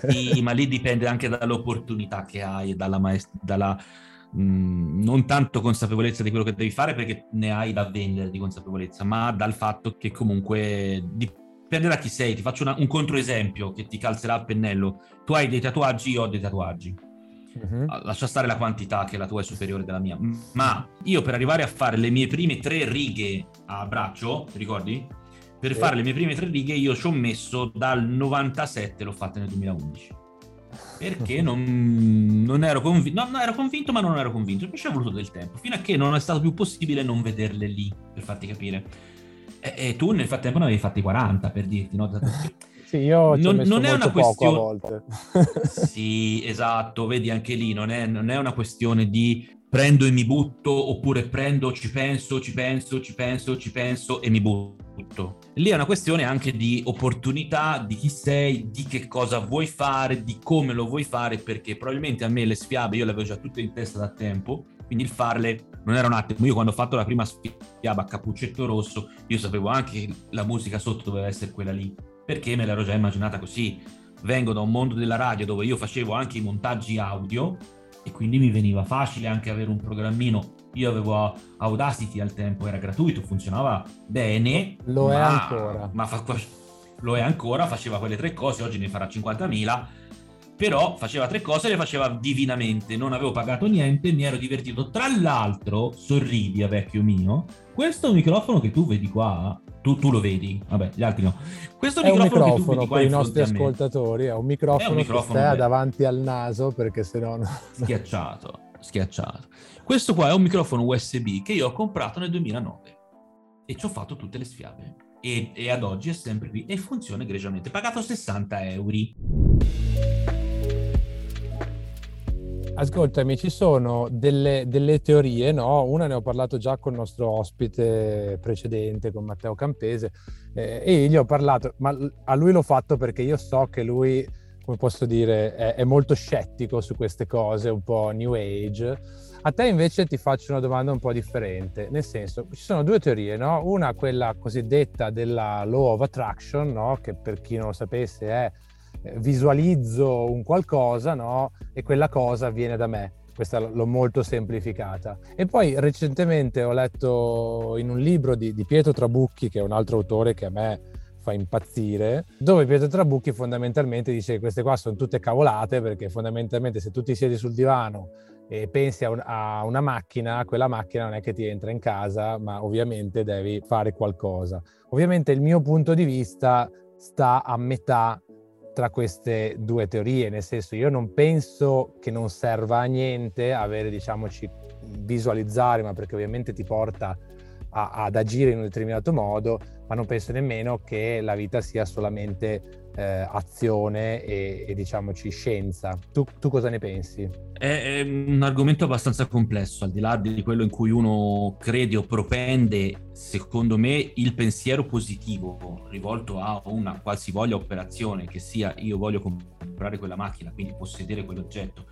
Sì, ma lì dipende anche dall'opportunità che hai, dalla, maest- dalla mh, mm, non tanto consapevolezza di quello che devi fare perché ne hai da vendere di consapevolezza, ma dal fatto che comunque dipende da chi sei. Ti faccio una, un controesempio che ti calzerà a pennello. Tu hai dei tatuaggi, io ho dei tatuaggi. Uh-huh. Lascia stare la quantità che la tua è superiore della mia, ma io per arrivare a fare le mie prime tre righe a braccio, ti ricordi? Per sì. fare le mie prime tre righe io ci ho messo dal 97, l'ho fatta nel 2011 perché non, non ero convinto, no, no, ero convinto ma non ero convinto, mi ci è voluto del tempo, fino a che non è stato più possibile non vederle lì, per farti capire. E, e tu nel frattempo ne avevi fatti 40, per dirti, no? Sì, io non, non è una questione. sì, esatto, vedi anche lì, non è, non è una questione di prendo e mi butto, oppure prendo, ci penso, ci penso, ci penso, ci penso e mi butto. Lì è una questione anche di opportunità, di chi sei, di che cosa vuoi fare, di come lo vuoi fare, perché probabilmente a me le sfiabe io le avevo già tutte in testa da tempo, quindi il farle non era un attimo. Io quando ho fatto la prima sfiaba a Cappuccetto Rosso, io sapevo anche che la musica sotto doveva essere quella lì, perché me l'ero già immaginata così. Vengo da un mondo della radio dove io facevo anche i montaggi audio e quindi mi veniva facile anche avere un programmino. Io avevo Audacity al tempo, era gratuito, funzionava bene. Lo ma, è ancora. Ma fa, lo è ancora, faceva quelle tre cose, oggi ne farà 50.000, però faceva tre cose e le faceva divinamente, non avevo pagato niente, mi ero divertito. Tra l'altro, sorridi a vecchio mio, questo microfono che tu vedi qua tu, tu, lo vedi, vabbè, gli altri no. Questo è microfono, un microfono per i nostri ascoltatori, è un microfono, è un microfono che sta davanti al naso perché sennò no... Schiacciato, schiacciato. Questo qua è un microfono USB che io ho comprato nel 2009 e ci ho fatto tutte le sfiabe e, e ad oggi è sempre qui e funziona egregiamente. Pagato 60 euro. Ascoltami, ci sono delle, delle, teorie, no? Una ne ho parlato già con il nostro ospite precedente, con Matteo Campese, eh, e gli ho parlato, ma a lui l'ho fatto perché io so che lui, come posso dire, è, è molto scettico su queste cose, un po' new age. A te invece ti faccio una domanda un po' differente, nel senso, ci sono due teorie, no? Una, quella cosiddetta della law of attraction, no? Che per chi non lo sapesse è visualizzo un qualcosa, no? E quella cosa viene da me. questa l'ho molto semplificata. E poi recentemente ho letto in un libro di, di Pietro Trabucchi, che è un altro autore che a me fa impazzire, dove Pietro Trabucchi fondamentalmente dice che queste qua sono tutte cavolate perché fondamentalmente se tu ti siedi sul divano e pensi a, un, a, una macchina, quella macchina non è che ti entra in casa, ma ovviamente devi fare qualcosa. Ovviamente il mio punto di vista sta a metà tra queste due teorie, nel senso io non penso che non serva a niente avere, diciamoci, visualizzare, ma perché ovviamente ti porta a, ad agire in un determinato modo, ma non penso nemmeno che la vita sia solamente eh, azione e, e, diciamoci scienza. Tu, tu cosa ne pensi? È, un argomento abbastanza complesso, al di là di quello in cui uno crede o propende, secondo me il pensiero positivo rivolto a una qualsivoglia operazione, che sia io voglio comprare quella macchina, quindi possedere quell'oggetto,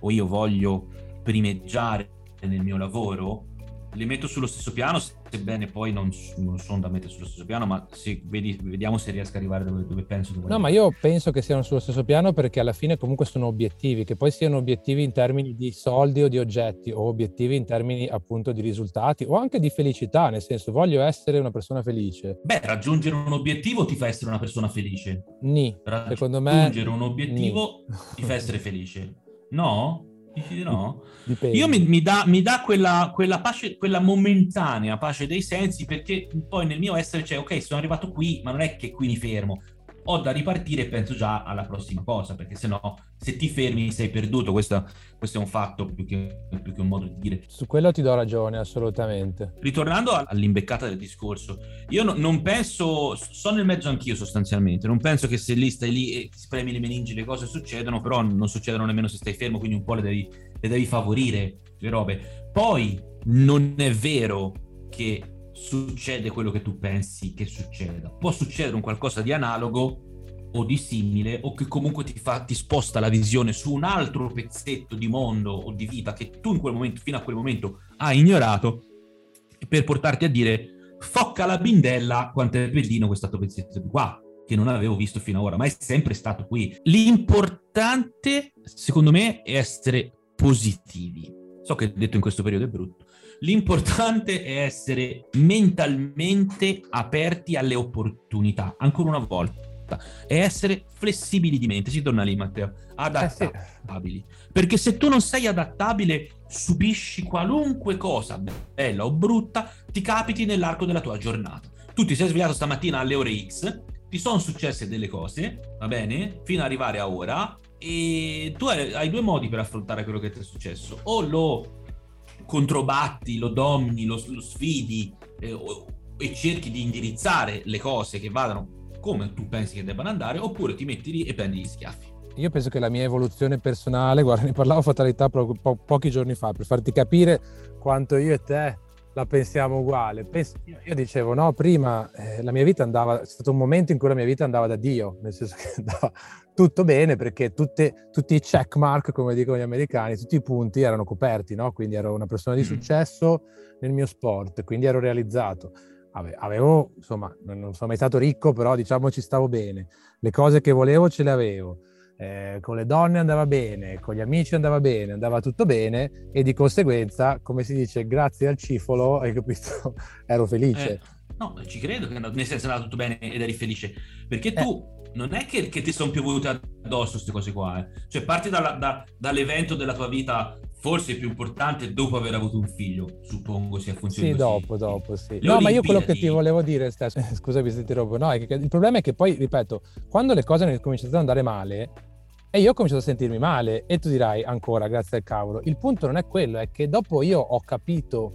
o io voglio primeggiare nel mio lavoro, li metto sullo stesso piano, sebbene poi non, non, sono da mettere sullo stesso piano, ma se, vedi, vediamo se riesco ad arrivare dove, dove penso. Dove no, ma io penso che siano sullo stesso piano perché alla fine comunque sono obiettivi, che poi siano obiettivi in termini di soldi o di oggetti, o obiettivi in termini appunto di risultati, o anche di felicità, nel senso voglio essere una persona felice. Beh, raggiungere un obiettivo ti fa essere una persona felice. Ni, secondo me... Raggiungere un obiettivo ni. ti fa essere felice. No? Dici no? Dipende. Io mi, mi, dà, mi dà quella, quella, pace, quella momentanea pace dei sensi perché poi nel mio essere c'è, ok, sono arrivato qui, ma non è che qui mi fermo ho da ripartire e penso già alla prossima cosa, perché se no, se ti fermi sei perduto, questo, questo è un fatto più che, più che, un modo di dire. Su quello ti do ragione, assolutamente. Ritornando all'imbeccata del discorso, io no, non penso, sono nel mezzo anch'io sostanzialmente, non penso che se lì stai lì e ti spremi le meningi le cose succedono, però non succedono nemmeno se stai fermo, quindi un po' le devi, le devi favorire, le robe. Poi non è vero che succede quello che tu pensi che succeda. Può succedere un qualcosa di analogo o di simile o che comunque ti, fa, ti sposta la visione su un altro pezzetto di mondo o di vita che tu in quel momento, fino a quel momento, hai ignorato per portarti a dire focca la bindella quanto è bellino questo pezzetto di qua che non avevo visto fino ad ora, ma è sempre stato qui. L'importante, secondo me, è essere positivi. So che detto in questo periodo è brutto, L'importante è essere mentalmente aperti alle opportunità, ancora una volta, e essere flessibili di mente. Si torna lì, Matteo, adattabili. Perché se tu non sei adattabile, subisci qualunque cosa, bella o brutta, ti capiti nell'arco della tua giornata. Tu ti sei svegliato stamattina alle ore X, ti sono successe delle cose, va bene? Fino ad arrivare a ora, e tu hai due modi per affrontare quello che ti è successo. O lo controbatti, lo domini, lo, lo sfidi eh, e cerchi di indirizzare le cose che vadano come tu pensi che debbano andare, oppure ti metti lì e prendi gli schiaffi. Io penso che la mia evoluzione personale, guarda, ne parlavo fatalità po- po- pochi giorni fa per farti capire quanto io e te la pensiamo uguale. Penso, io dicevo, no, prima eh, la mia vita andava, è stato un momento in cui la mia vita andava da Dio, nel senso che andava tutto bene perché tutte, tutti i check mark, come dicono gli americani, tutti i punti erano coperti, no? Quindi ero una persona di mm. successo nel mio sport, quindi ero realizzato. Avevo, insomma, non sono mai stato ricco, però diciamo ci stavo bene. Le cose che volevo ce le avevo eh, con le donne andava bene, con gli amici andava bene, andava tutto bene e di conseguenza, come si dice, grazie al cifolo, hai capito, ero felice. Eh, no, ci credo che nel senso è andato tutto bene ed eri felice, perché tu eh. non è che, che ti sono piovute addosso queste cose qua, eh. cioè parti dalla, da, dall'evento della tua vita forse più importante dopo aver avuto un figlio, suppongo sia funzionato. Sì, dopo, dopo, sì. Le no, ma io quello che ti volevo dire, stesso, scusami se ti rompo, no, è che il problema è che poi, ripeto, quando le cose hanno cominciato ad andare male, e io ho cominciato a sentirmi male e tu dirai ancora grazie al cavolo. Il punto non è quello, è che dopo io ho capito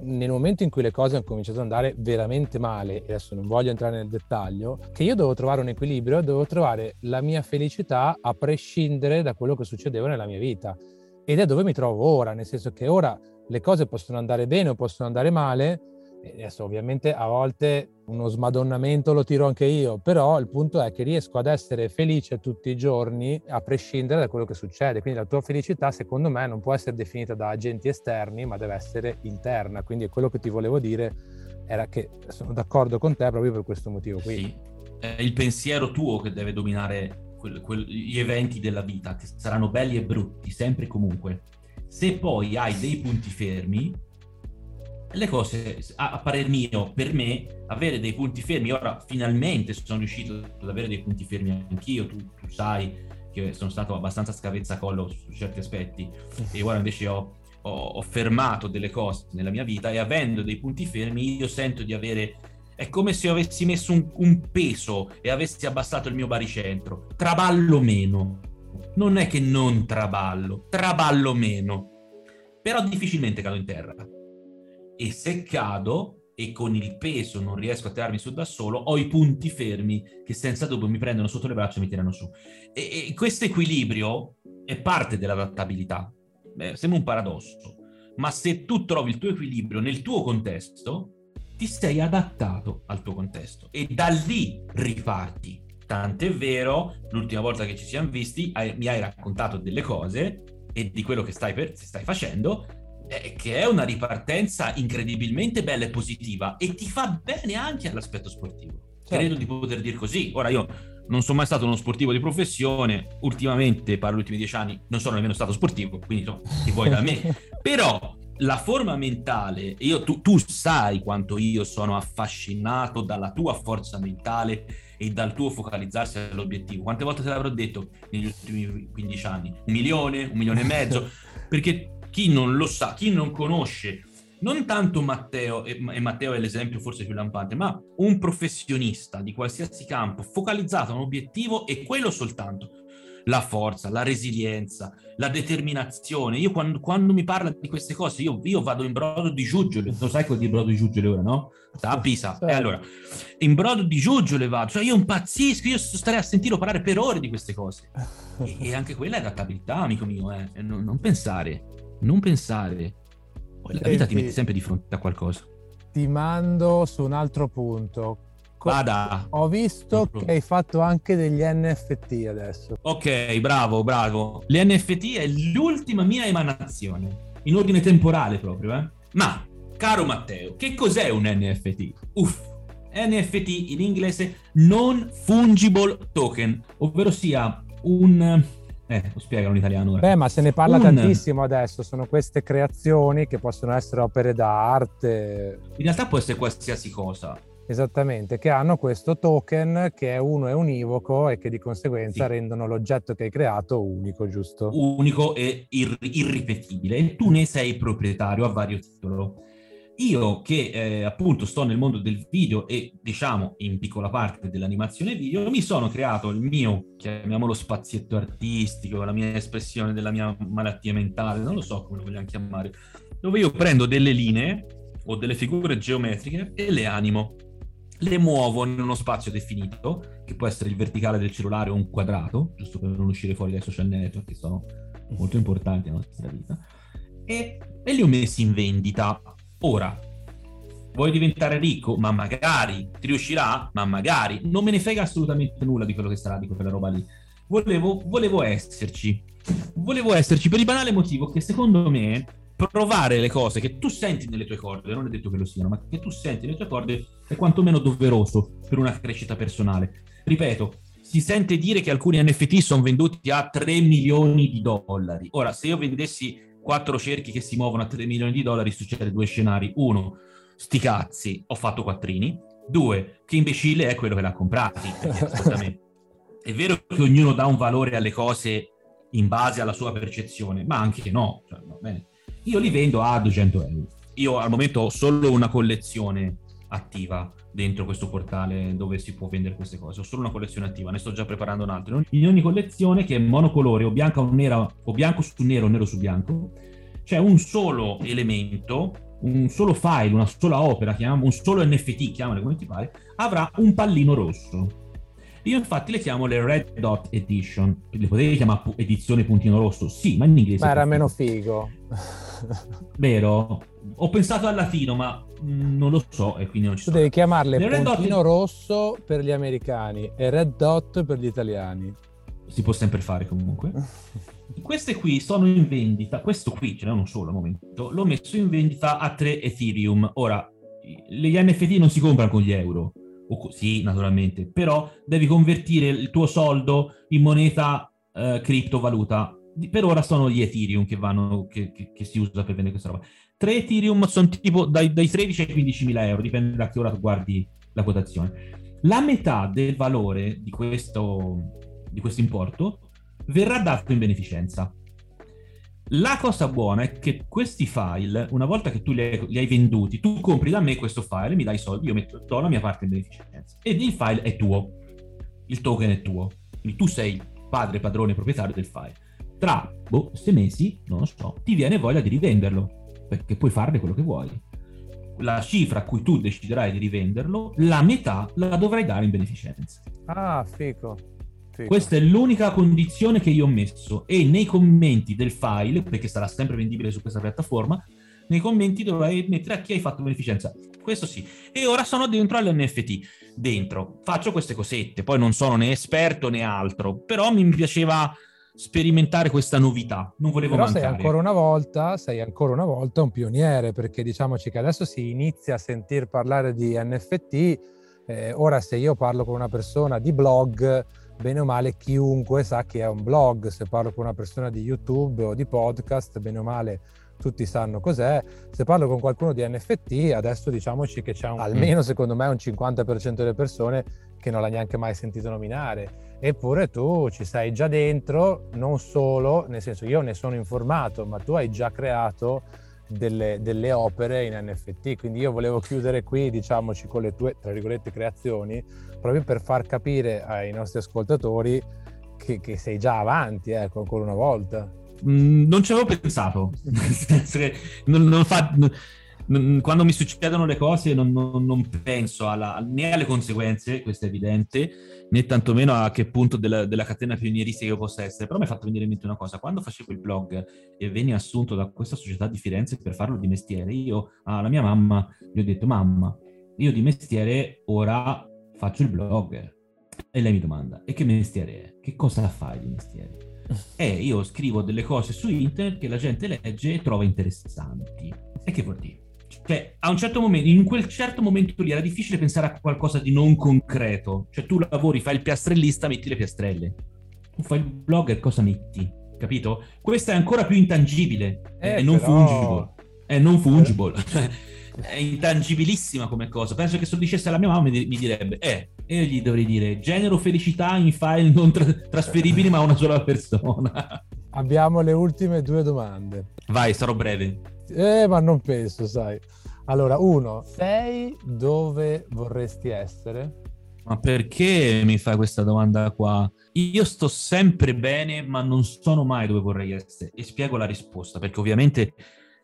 nel momento in cui le cose hanno cominciato ad andare veramente male, e adesso non voglio entrare nel dettaglio, che io dovevo trovare un equilibrio, dovevo trovare la mia felicità a prescindere da quello che succedeva nella mia vita. Ed è dove mi trovo ora, nel senso che ora le cose possono andare bene o possono andare male, adesso ovviamente a volte uno smadonnamento lo tiro anche io, però il punto è che riesco ad essere felice tutti i giorni a prescindere da quello che succede. Quindi la tua felicità secondo me non può essere definita da agenti esterni, ma deve essere interna. Quindi quello che ti volevo dire era che sono d'accordo con te proprio per questo motivo qui. Sì, è il pensiero tuo che deve dominare quel, quel, gli eventi della vita, che saranno belli e brutti, sempre e comunque Se poi hai dei punti fermi, le cose, a, a parer mio, per me, avere dei punti fermi, ora finalmente sono riuscito ad avere dei punti fermi anch'io, tu, tu sai che sono stato abbastanza scavezzacollo su certi aspetti e ora invece ho, ho, ho, fermato delle cose nella mia vita e avendo dei punti fermi io sento di avere è come se avessi messo un, un peso e avessi abbassato il mio baricentro. Traballo meno. Non è che non traballo traballo meno. Però difficilmente cado in terra e se cado e con il peso non riesco a tirarmi su da solo, ho i punti fermi che senza dubbio mi prendono sotto le braccia e mi tirano su. E, e questo equilibrio è parte dell'adattabilità. Beh, sembra un paradosso, ma se tu trovi il tuo equilibrio nel tuo contesto, ti sei adattato al tuo contesto e da lì riparti. Tant'è vero, l'ultima volta che ci siamo visti, hai, mi hai raccontato delle cose e di quello che stai, per, stai facendo eh, che è una ripartenza incredibilmente bella e positiva e ti fa bene anche all'aspetto sportivo. Certo. Credo di poter dire così. Ora io non sono mai stato uno sportivo di professione, ultimamente, parlo degli ultimi dieci anni, non sono nemmeno stato sportivo, quindi no, ti vuoi da me. Però la forma mentale, io, tu, tu, sai quanto io sono affascinato dalla tua forza mentale e dal tuo focalizzarsi all'obiettivo. Quante volte te l'avrò detto negli ultimi 15 anni? Un milione, un milione e mezzo? Perché chi non lo sa, chi non conosce non tanto Matteo, e Matteo è l'esempio forse più lampante, ma un professionista di qualsiasi campo focalizzato a un obiettivo e quello soltanto. La forza, la resilienza, la determinazione. Io quando, quando mi parla di queste cose, io, io, vado in brodo di giuggiole. Lo sai cosa di brodo di giuggiole ora, no? Sta a Pisa. E allora, in brodo di giuggiole vado. Cioè io impazzisco, io starei a sentirlo parlare per ore di queste cose. E, e anche quella è adattabilità, amico mio, eh. non, non pensare non pensare. La vita ti mette sempre di fronte a qualcosa. Ti mando su un altro punto. Vada. Ho visto che hai fatto anche degli NFT adesso. Ok, bravo, bravo. Le NFT è l'ultima mia emanazione, in ordine temporale proprio, eh. Ma, caro Matteo, che cos'è un NFT? Uff, NFT in inglese non fungible token, ovvero sia un eh, lo spiegano in italiano. Beh, ma se ne parla un... tantissimo adesso, sono queste creazioni che possono essere opere d'arte. In realtà può essere qualsiasi cosa. Esattamente, che hanno questo token che è uno è univoco e che di conseguenza sì. rendono l'oggetto che hai creato unico, giusto? Unico e ir- irripetibile. E tu ne sei proprietario a vario titolo. Io che eh, appunto sto nel mondo del video e diciamo in piccola parte dell'animazione video, mi sono creato il mio, chiamiamolo spazietto artistico, la mia espressione della mia malattia mentale, non lo so come lo vogliamo chiamare, dove io prendo delle linee o delle figure geometriche e le animo. Le muovo in uno spazio definito, che può essere il verticale del cellulare o un quadrato, giusto per non uscire fuori dai social network, che sono molto importanti nella nostra vita, e, e li ho messi in vendita Ora, vuoi diventare ricco? Ma magari. Ti riuscirà? Ma magari. Non me ne frega assolutamente nulla di quello che sarà di quella roba lì. Volevo, volevo esserci. Volevo esserci per il banale motivo che secondo me provare le cose che tu senti nelle tue corde, non è detto che lo siano, ma che tu senti nelle tue corde è quantomeno doveroso per una crescita personale. Ripeto, si sente dire che alcuni NFT sono venduti a 3 milioni di dollari. Ora, se io vendessi quattro cerchi che si muovono a 3 milioni di dollari, succede due scenari. Uno, sti cazzi, ho fatto quattrini. Due, che imbecille è quello che l'ha comprati. è vero che ognuno dà un valore alle cose in base alla sua percezione, ma anche no. Cioè, Io li vendo a 200 euro. Io al momento ho solo una collezione attiva dentro questo portale dove si può vendere queste cose. Ho solo una collezione attiva, ne sto già preparando un'altra. In ogni collezione che è monocolore o bianca o nera o bianco su nero o nero su bianco, c'è un solo elemento, un solo file, una sola opera, chiamiamo, un solo NFT, chiamale come ti pare, avrà un pallino rosso. Io infatti le chiamo le Red Dot Edition. Le potevi chiamare edizione puntino rosso? Sì, ma in inglese. Ma era meno figo. Vero? Ho pensato al latino, ma non lo so e quindi non ci tu devi chiamarle le puntino dot... rosso per gli americani e red dot per gli italiani. Si può sempre fare comunque. Queste qui sono in vendita questo qui ce n'è uno solo al momento l'ho messo in vendita a 3 ethereum. Ora gli NFT non si comprano con gli euro. O, sì naturalmente però devi convertire il tuo soldo in moneta eh, criptovaluta. Per ora sono gli Ethereum che, vanno, che, che, che si usa per vendere questa roba. 3 Ethereum sono tipo dai, dai 13 ai 15 mila euro, dipende da che ora tu guardi la quotazione. La metà del valore di questo, di questo importo verrà dato in beneficenza. La cosa buona è che questi file, una volta che tu li hai, li hai, venduti, tu compri da me questo file, mi dai i soldi, io metto, do la mia parte in beneficenza. Ed il file è tuo, il token è tuo. Quindi tu sei padre, padrone, proprietario del file. Tra boh, sei mesi, non lo so, ti viene voglia di rivenderlo, perché puoi farne quello che vuoi. La cifra a cui tu deciderai di rivenderlo, la metà la dovrai dare in beneficenza. Ah, fico. Questa è l'unica condizione che io ho messo e nei commenti del file, perché sarà sempre vendibile su questa piattaforma, nei commenti dovrai mettere a chi hai fatto beneficenza. Questo sì. E ora sono dentro all'NFT. Dentro. Faccio queste cosette. Poi non sono né esperto né altro. Però mi piaceva sperimentare questa novità. Non volevo Però mancare. sei ancora una volta, sei ancora una volta un pioniere, perché diciamoci che adesso si inizia a sentir parlare di NFT. Eh, ora se io parlo con una persona di blog bene o male chiunque sa che è un blog, se parlo con una persona di YouTube o di podcast, bene o male tutti sanno cos'è. Se parlo con qualcuno di NFT, adesso diciamoci che c'è un, almeno secondo me un 50% delle persone che non l'ha neanche mai sentito nominare. Eppure tu ci sei già dentro, non solo, nel senso io ne sono informato, ma tu hai già creato delle, delle, opere in NFT. Quindi io volevo chiudere qui, diciamoci, con le tue, tra virgolette, creazioni, proprio per far capire ai nostri ascoltatori che, che sei già avanti, ecco, ancora una volta. Mm, non ci avevo pensato, non, non fa, quando mi succedono le cose non, non penso alla, né alle conseguenze, questo è evidente, né tantomeno a che punto della, della, catena pionieristica io possa essere. Però mi ha fatto venire in mente una cosa, quando facevo il blog e venni assunto da questa società di Firenze per farlo di mestiere, io alla mia mamma gli ho detto, mamma, io di mestiere ora faccio il blog. E lei mi domanda, e che mestiere è? Che cosa fai di mestiere? E io scrivo delle cose su internet che la gente legge e trova interessanti. E che vuol dire? Cioè, a un certo momento, in quel certo momento lì era difficile pensare a qualcosa di non concreto. Cioè, tu lavori, fai il piastrellista, metti le piastrelle. Tu fai il blogger, cosa metti? Capito? Questa è ancora più intangibile. Eh, è non però... fungible. È non fungible. È intangibilissima come cosa. Penso che se lo dicesse alla mia mamma mi, direbbe, eh, e io gli dovrei dire, genero felicità in file non tra- trasferibili ma a una sola persona. Abbiamo le ultime due domande. Vai, sarò breve. Eh, ma non penso, sai. Allora, uno, sei dove vorresti essere? Ma perché mi fai questa domanda qua? Io sto sempre bene, ma non sono mai dove vorrei essere. E spiego la risposta, perché ovviamente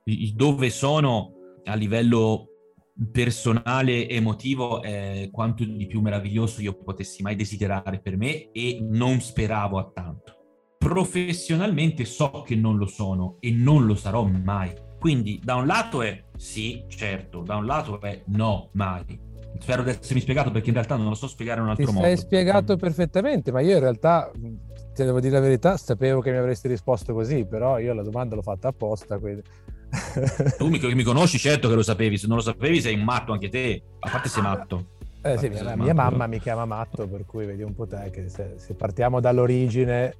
il dove sono a livello personale, emotivo, è quanto di più meraviglioso io potessi mai desiderare per me e non speravo a tanto. Professionalessionalmente so che non lo sono e non lo sarò mai. Quindi da un lato è sì, certo, da un lato è no, mai. Spero di essermi spiegato perché in realtà non lo so spiegare in un altro Ti modo. Ti sei spiegato perfettamente, ma io in realtà, ti devo dire la verità, sapevo che mi avresti risposto così, però io la domanda l'ho fatta apposta. Quindi... tu mi, mi, conosci, certo che lo sapevi, se non lo sapevi sei un matto anche te, a parte sei matto. Eh sì, mia, mia mamma mi chiama matto, per cui vedi un po' te che se, se partiamo dall'origine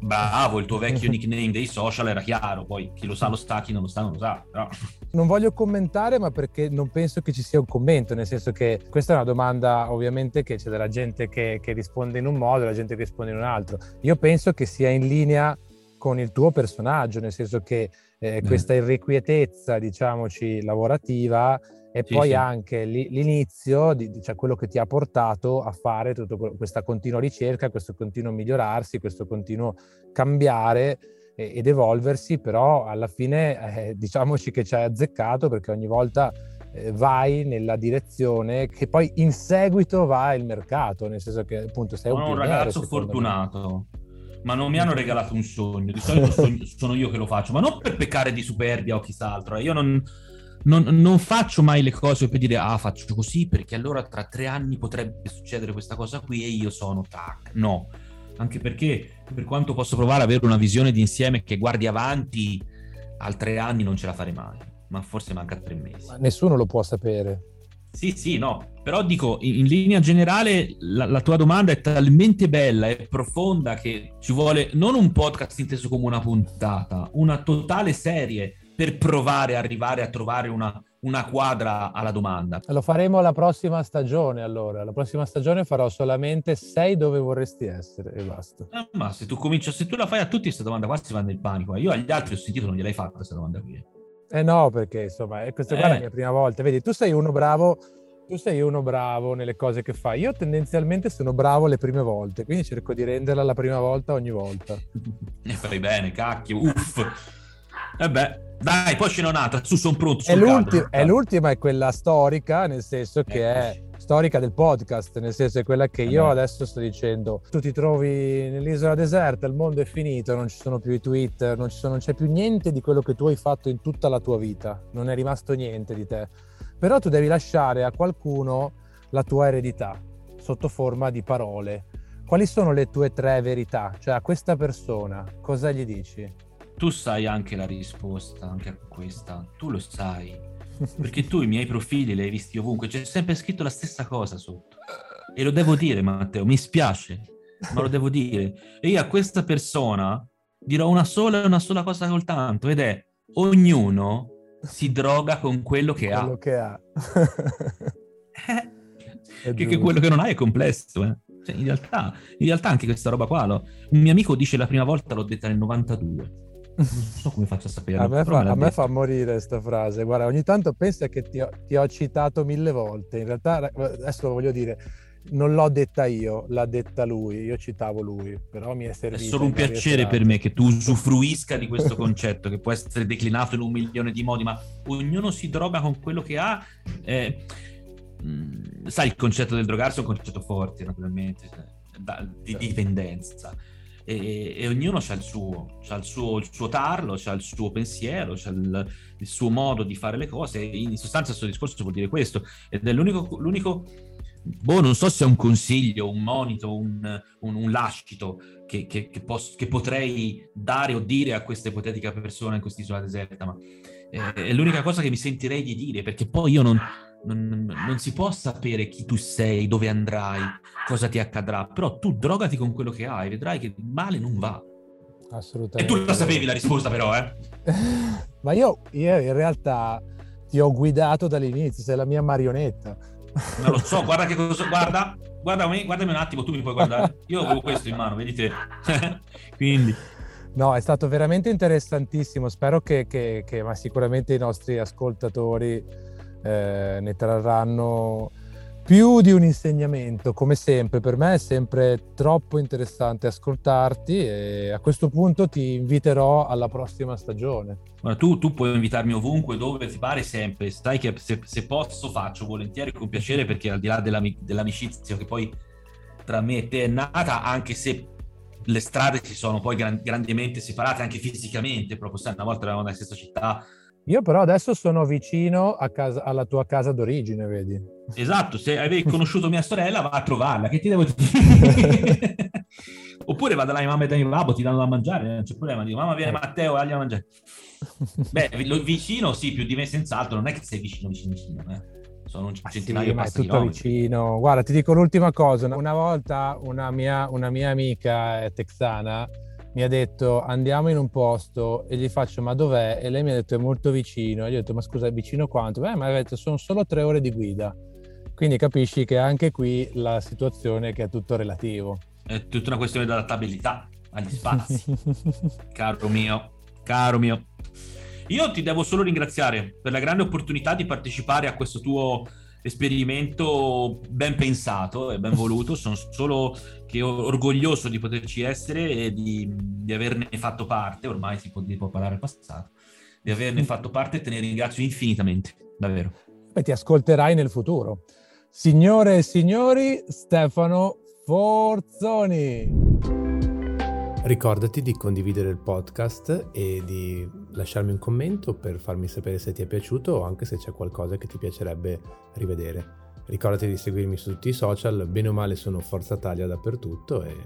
Bravo, il tuo vecchio nickname dei social era chiaro, poi chi lo sa lo sta, chi non lo sa non lo sa. Però... Non voglio commentare, ma perché non penso che ci sia un commento, nel senso che questa è una domanda ovviamente che c'è della gente che, che risponde in un modo e la gente che risponde in un altro. Io penso che sia in linea con il tuo personaggio, nel senso che eh, questa irrequietezza, diciamoci, lavorativa e sì, poi sì. anche l'inizio, di, cioè quello che ti ha portato a fare tutta questa continua ricerca, questo continuo migliorarsi, questo continuo cambiare ed evolversi, però alla fine eh, diciamoci che ci hai azzeccato perché ogni volta eh, vai nella direzione che poi in seguito va il mercato, nel senso che appunto sei un, un ragazzo fortunato. Me ma non mi hanno regalato un sogno. Di solito sono io che lo faccio, ma non per peccare di superbia o chissà altro. Eh. Io non, non, non, faccio mai le cose per dire ah faccio così perché allora tra tre anni potrebbe succedere questa cosa qui e io sono tac. No, anche perché per quanto posso provare ad avere una visione d'insieme che guardi avanti, al tre anni non ce la farei mai, ma forse manca tre mesi. Ma nessuno lo può sapere. Sì, sì, no, però dico, in, in linea generale la, la, tua domanda è talmente bella e profonda che ci vuole non un podcast inteso come una puntata, una totale serie per provare ad arrivare a trovare una, una quadra alla domanda. Lo faremo la prossima stagione allora, la prossima stagione farò solamente sei dove vorresti essere e basta. Eh, ma se tu cominci, se tu la fai a tutti questa domanda qua si va nel panico, io agli altri ho sentito non gliel'hai fatta questa domanda qui. Eh no, perché insomma, questa qua è la eh. mia prima volta. Vedi, tu sei uno bravo, tu sei uno bravo nelle cose che fai. Io tendenzialmente sono bravo le prime volte, quindi cerco di renderla la prima volta ogni volta. E fai bene, cacchio, uff. E beh, dai, poi scenonata, su sono pronto. È, l'ultima, è l'ultima, è quella storica, nel senso che è storica del podcast, nel senso è quella che io adesso sto dicendo. Tu ti trovi nell'isola deserta, il mondo è finito, non ci sono più i Twitter, non, sono, non c'è più niente di quello che tu hai fatto in tutta la tua vita, non è rimasto niente di te. Però tu devi lasciare a qualcuno la tua eredità sotto forma di parole. Quali sono le tue tre verità? Cioè a questa persona cosa gli dici? Tu sai anche la risposta anche a questa, tu lo sai perché tu i miei profili li hai visti ovunque, c'è sempre scritto la stessa cosa sotto. E lo devo dire, Matteo, mi spiace, ma lo devo dire. E io a questa persona dirò una sola e una sola cosa soltanto, ed è ognuno si droga con quello che quello ha. Che ha. eh, che, che, quello che non hai è complesso, eh. Cioè, in, realtà, in realtà anche questa roba qua, lo, un mio amico dice la prima volta l'ho detta nel 92 non so come faccio a sapere. A me, fa, a me fa, morire questa frase. Guarda, ogni tanto pensa che ti ho, ti ho, citato mille volte. In realtà, adesso lo voglio dire, non l'ho detta io, l'ha detta lui. Io citavo lui, però mi è servito. È solo un piacere per me che tu usufruisca di questo concetto che può essere declinato in un milione di modi, ma ognuno si droga con quello che ha. Eh, mh, sai, il concetto del drogarsi è un concetto forte, naturalmente, da, di certo. E, e ognuno ha il suo, ha il suo, il suo tarlo, ha il suo pensiero, ha il, il, suo modo di fare le cose. In sostanza questo discorso vuol dire questo ed è l'unico, l'unico boh, non so se è un consiglio, un monito, un, un, un lascito che, che, che, posso, che, potrei dare o dire a questa ipotetica persona in quest'isola deserta, ma è, è l'unica cosa che mi sentirei di dire, perché poi io non, non, non, si può sapere chi tu sei, dove andrai, cosa ti accadrà, però tu drogati con quello che hai, vedrai che male non va. Assolutamente. E tu la sapevi la risposta però, eh? Ma io, io in realtà ti ho guidato dall'inizio, sei la mia marionetta. Non lo so, guarda che cosa... Guarda, guardami, guardami un attimo, tu mi puoi guardare. Io avevo questo in mano, vedi te. Quindi... No, è stato veramente interessantissimo. Spero che, che, che ma sicuramente i nostri ascoltatori eh, ne trarranno più di un insegnamento, come sempre. Per me è sempre troppo interessante ascoltarti e a questo punto ti inviterò alla prossima stagione. Ma tu, tu, puoi invitarmi ovunque, dove ti pare, sempre. Sai che se, se posso faccio volentieri, con piacere, perché al di là dell'am- dell'amicizia che poi tra me e te è nata, anche se le strade si sono poi gran- grandemente separate, anche fisicamente, proprio sai, una volta eravamo nella stessa città, io però adesso sono vicino casa, alla tua casa d'origine, vedi? Esatto, se avevi conosciuto mia sorella va a trovarla, che ti devo dire? Oppure vado alla mamma e dai babbo, ti danno da mangiare, non c'è problema, dico mamma viene Matteo, dagli da mangiare. Beh, vicino sì, più di me senz'altro, non è che sei vicino, vicino, vicino, eh. Sono un centinaio sì, ma è tutto vicino. Guarda, ti dico l'ultima cosa, una volta una mia, una mia amica texana mi ha detto andiamo in un posto e gli faccio ma dov'è? E lei mi ha detto è molto vicino. E gli ho detto ma scusa è vicino quanto? Beh, ma ha detto sono solo tre ore di guida. Quindi capisci che anche qui la situazione è che è tutto relativo. È tutta una questione di adattabilità agli spazi. caro mio, caro mio. Io ti devo solo ringraziare per la grande opportunità di partecipare a questo tuo esperimento ben pensato e ben voluto, sono solo che orgoglioso di poterci essere e di, di averne fatto parte, ormai si può, può parlare al passato, di averne fatto parte e te ne ringrazio infinitamente, davvero. E ti ascolterai nel futuro. Signore e signori, Stefano Forzoni. Ricordati di condividere il podcast e di lasciarmi un commento per farmi sapere se ti è piaciuto o anche se c'è qualcosa che ti piacerebbe rivedere. Ricordati di seguirmi su tutti i social, bene o male sono Forza Taglia dappertutto e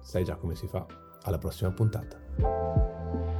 sai già come si fa. Alla prossima puntata.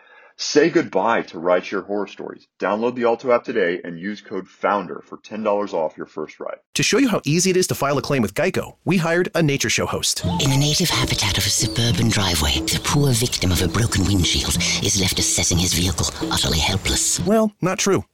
Say goodbye to rideshare horror stories. Download the Alto app today and use code FOUNDER for $10 off your first ride. To show you how easy it is to file a claim with Geico, we hired a nature show host. In the native habitat of a suburban driveway, the poor victim of a broken windshield is left assessing his vehicle, utterly helpless. Well, not true.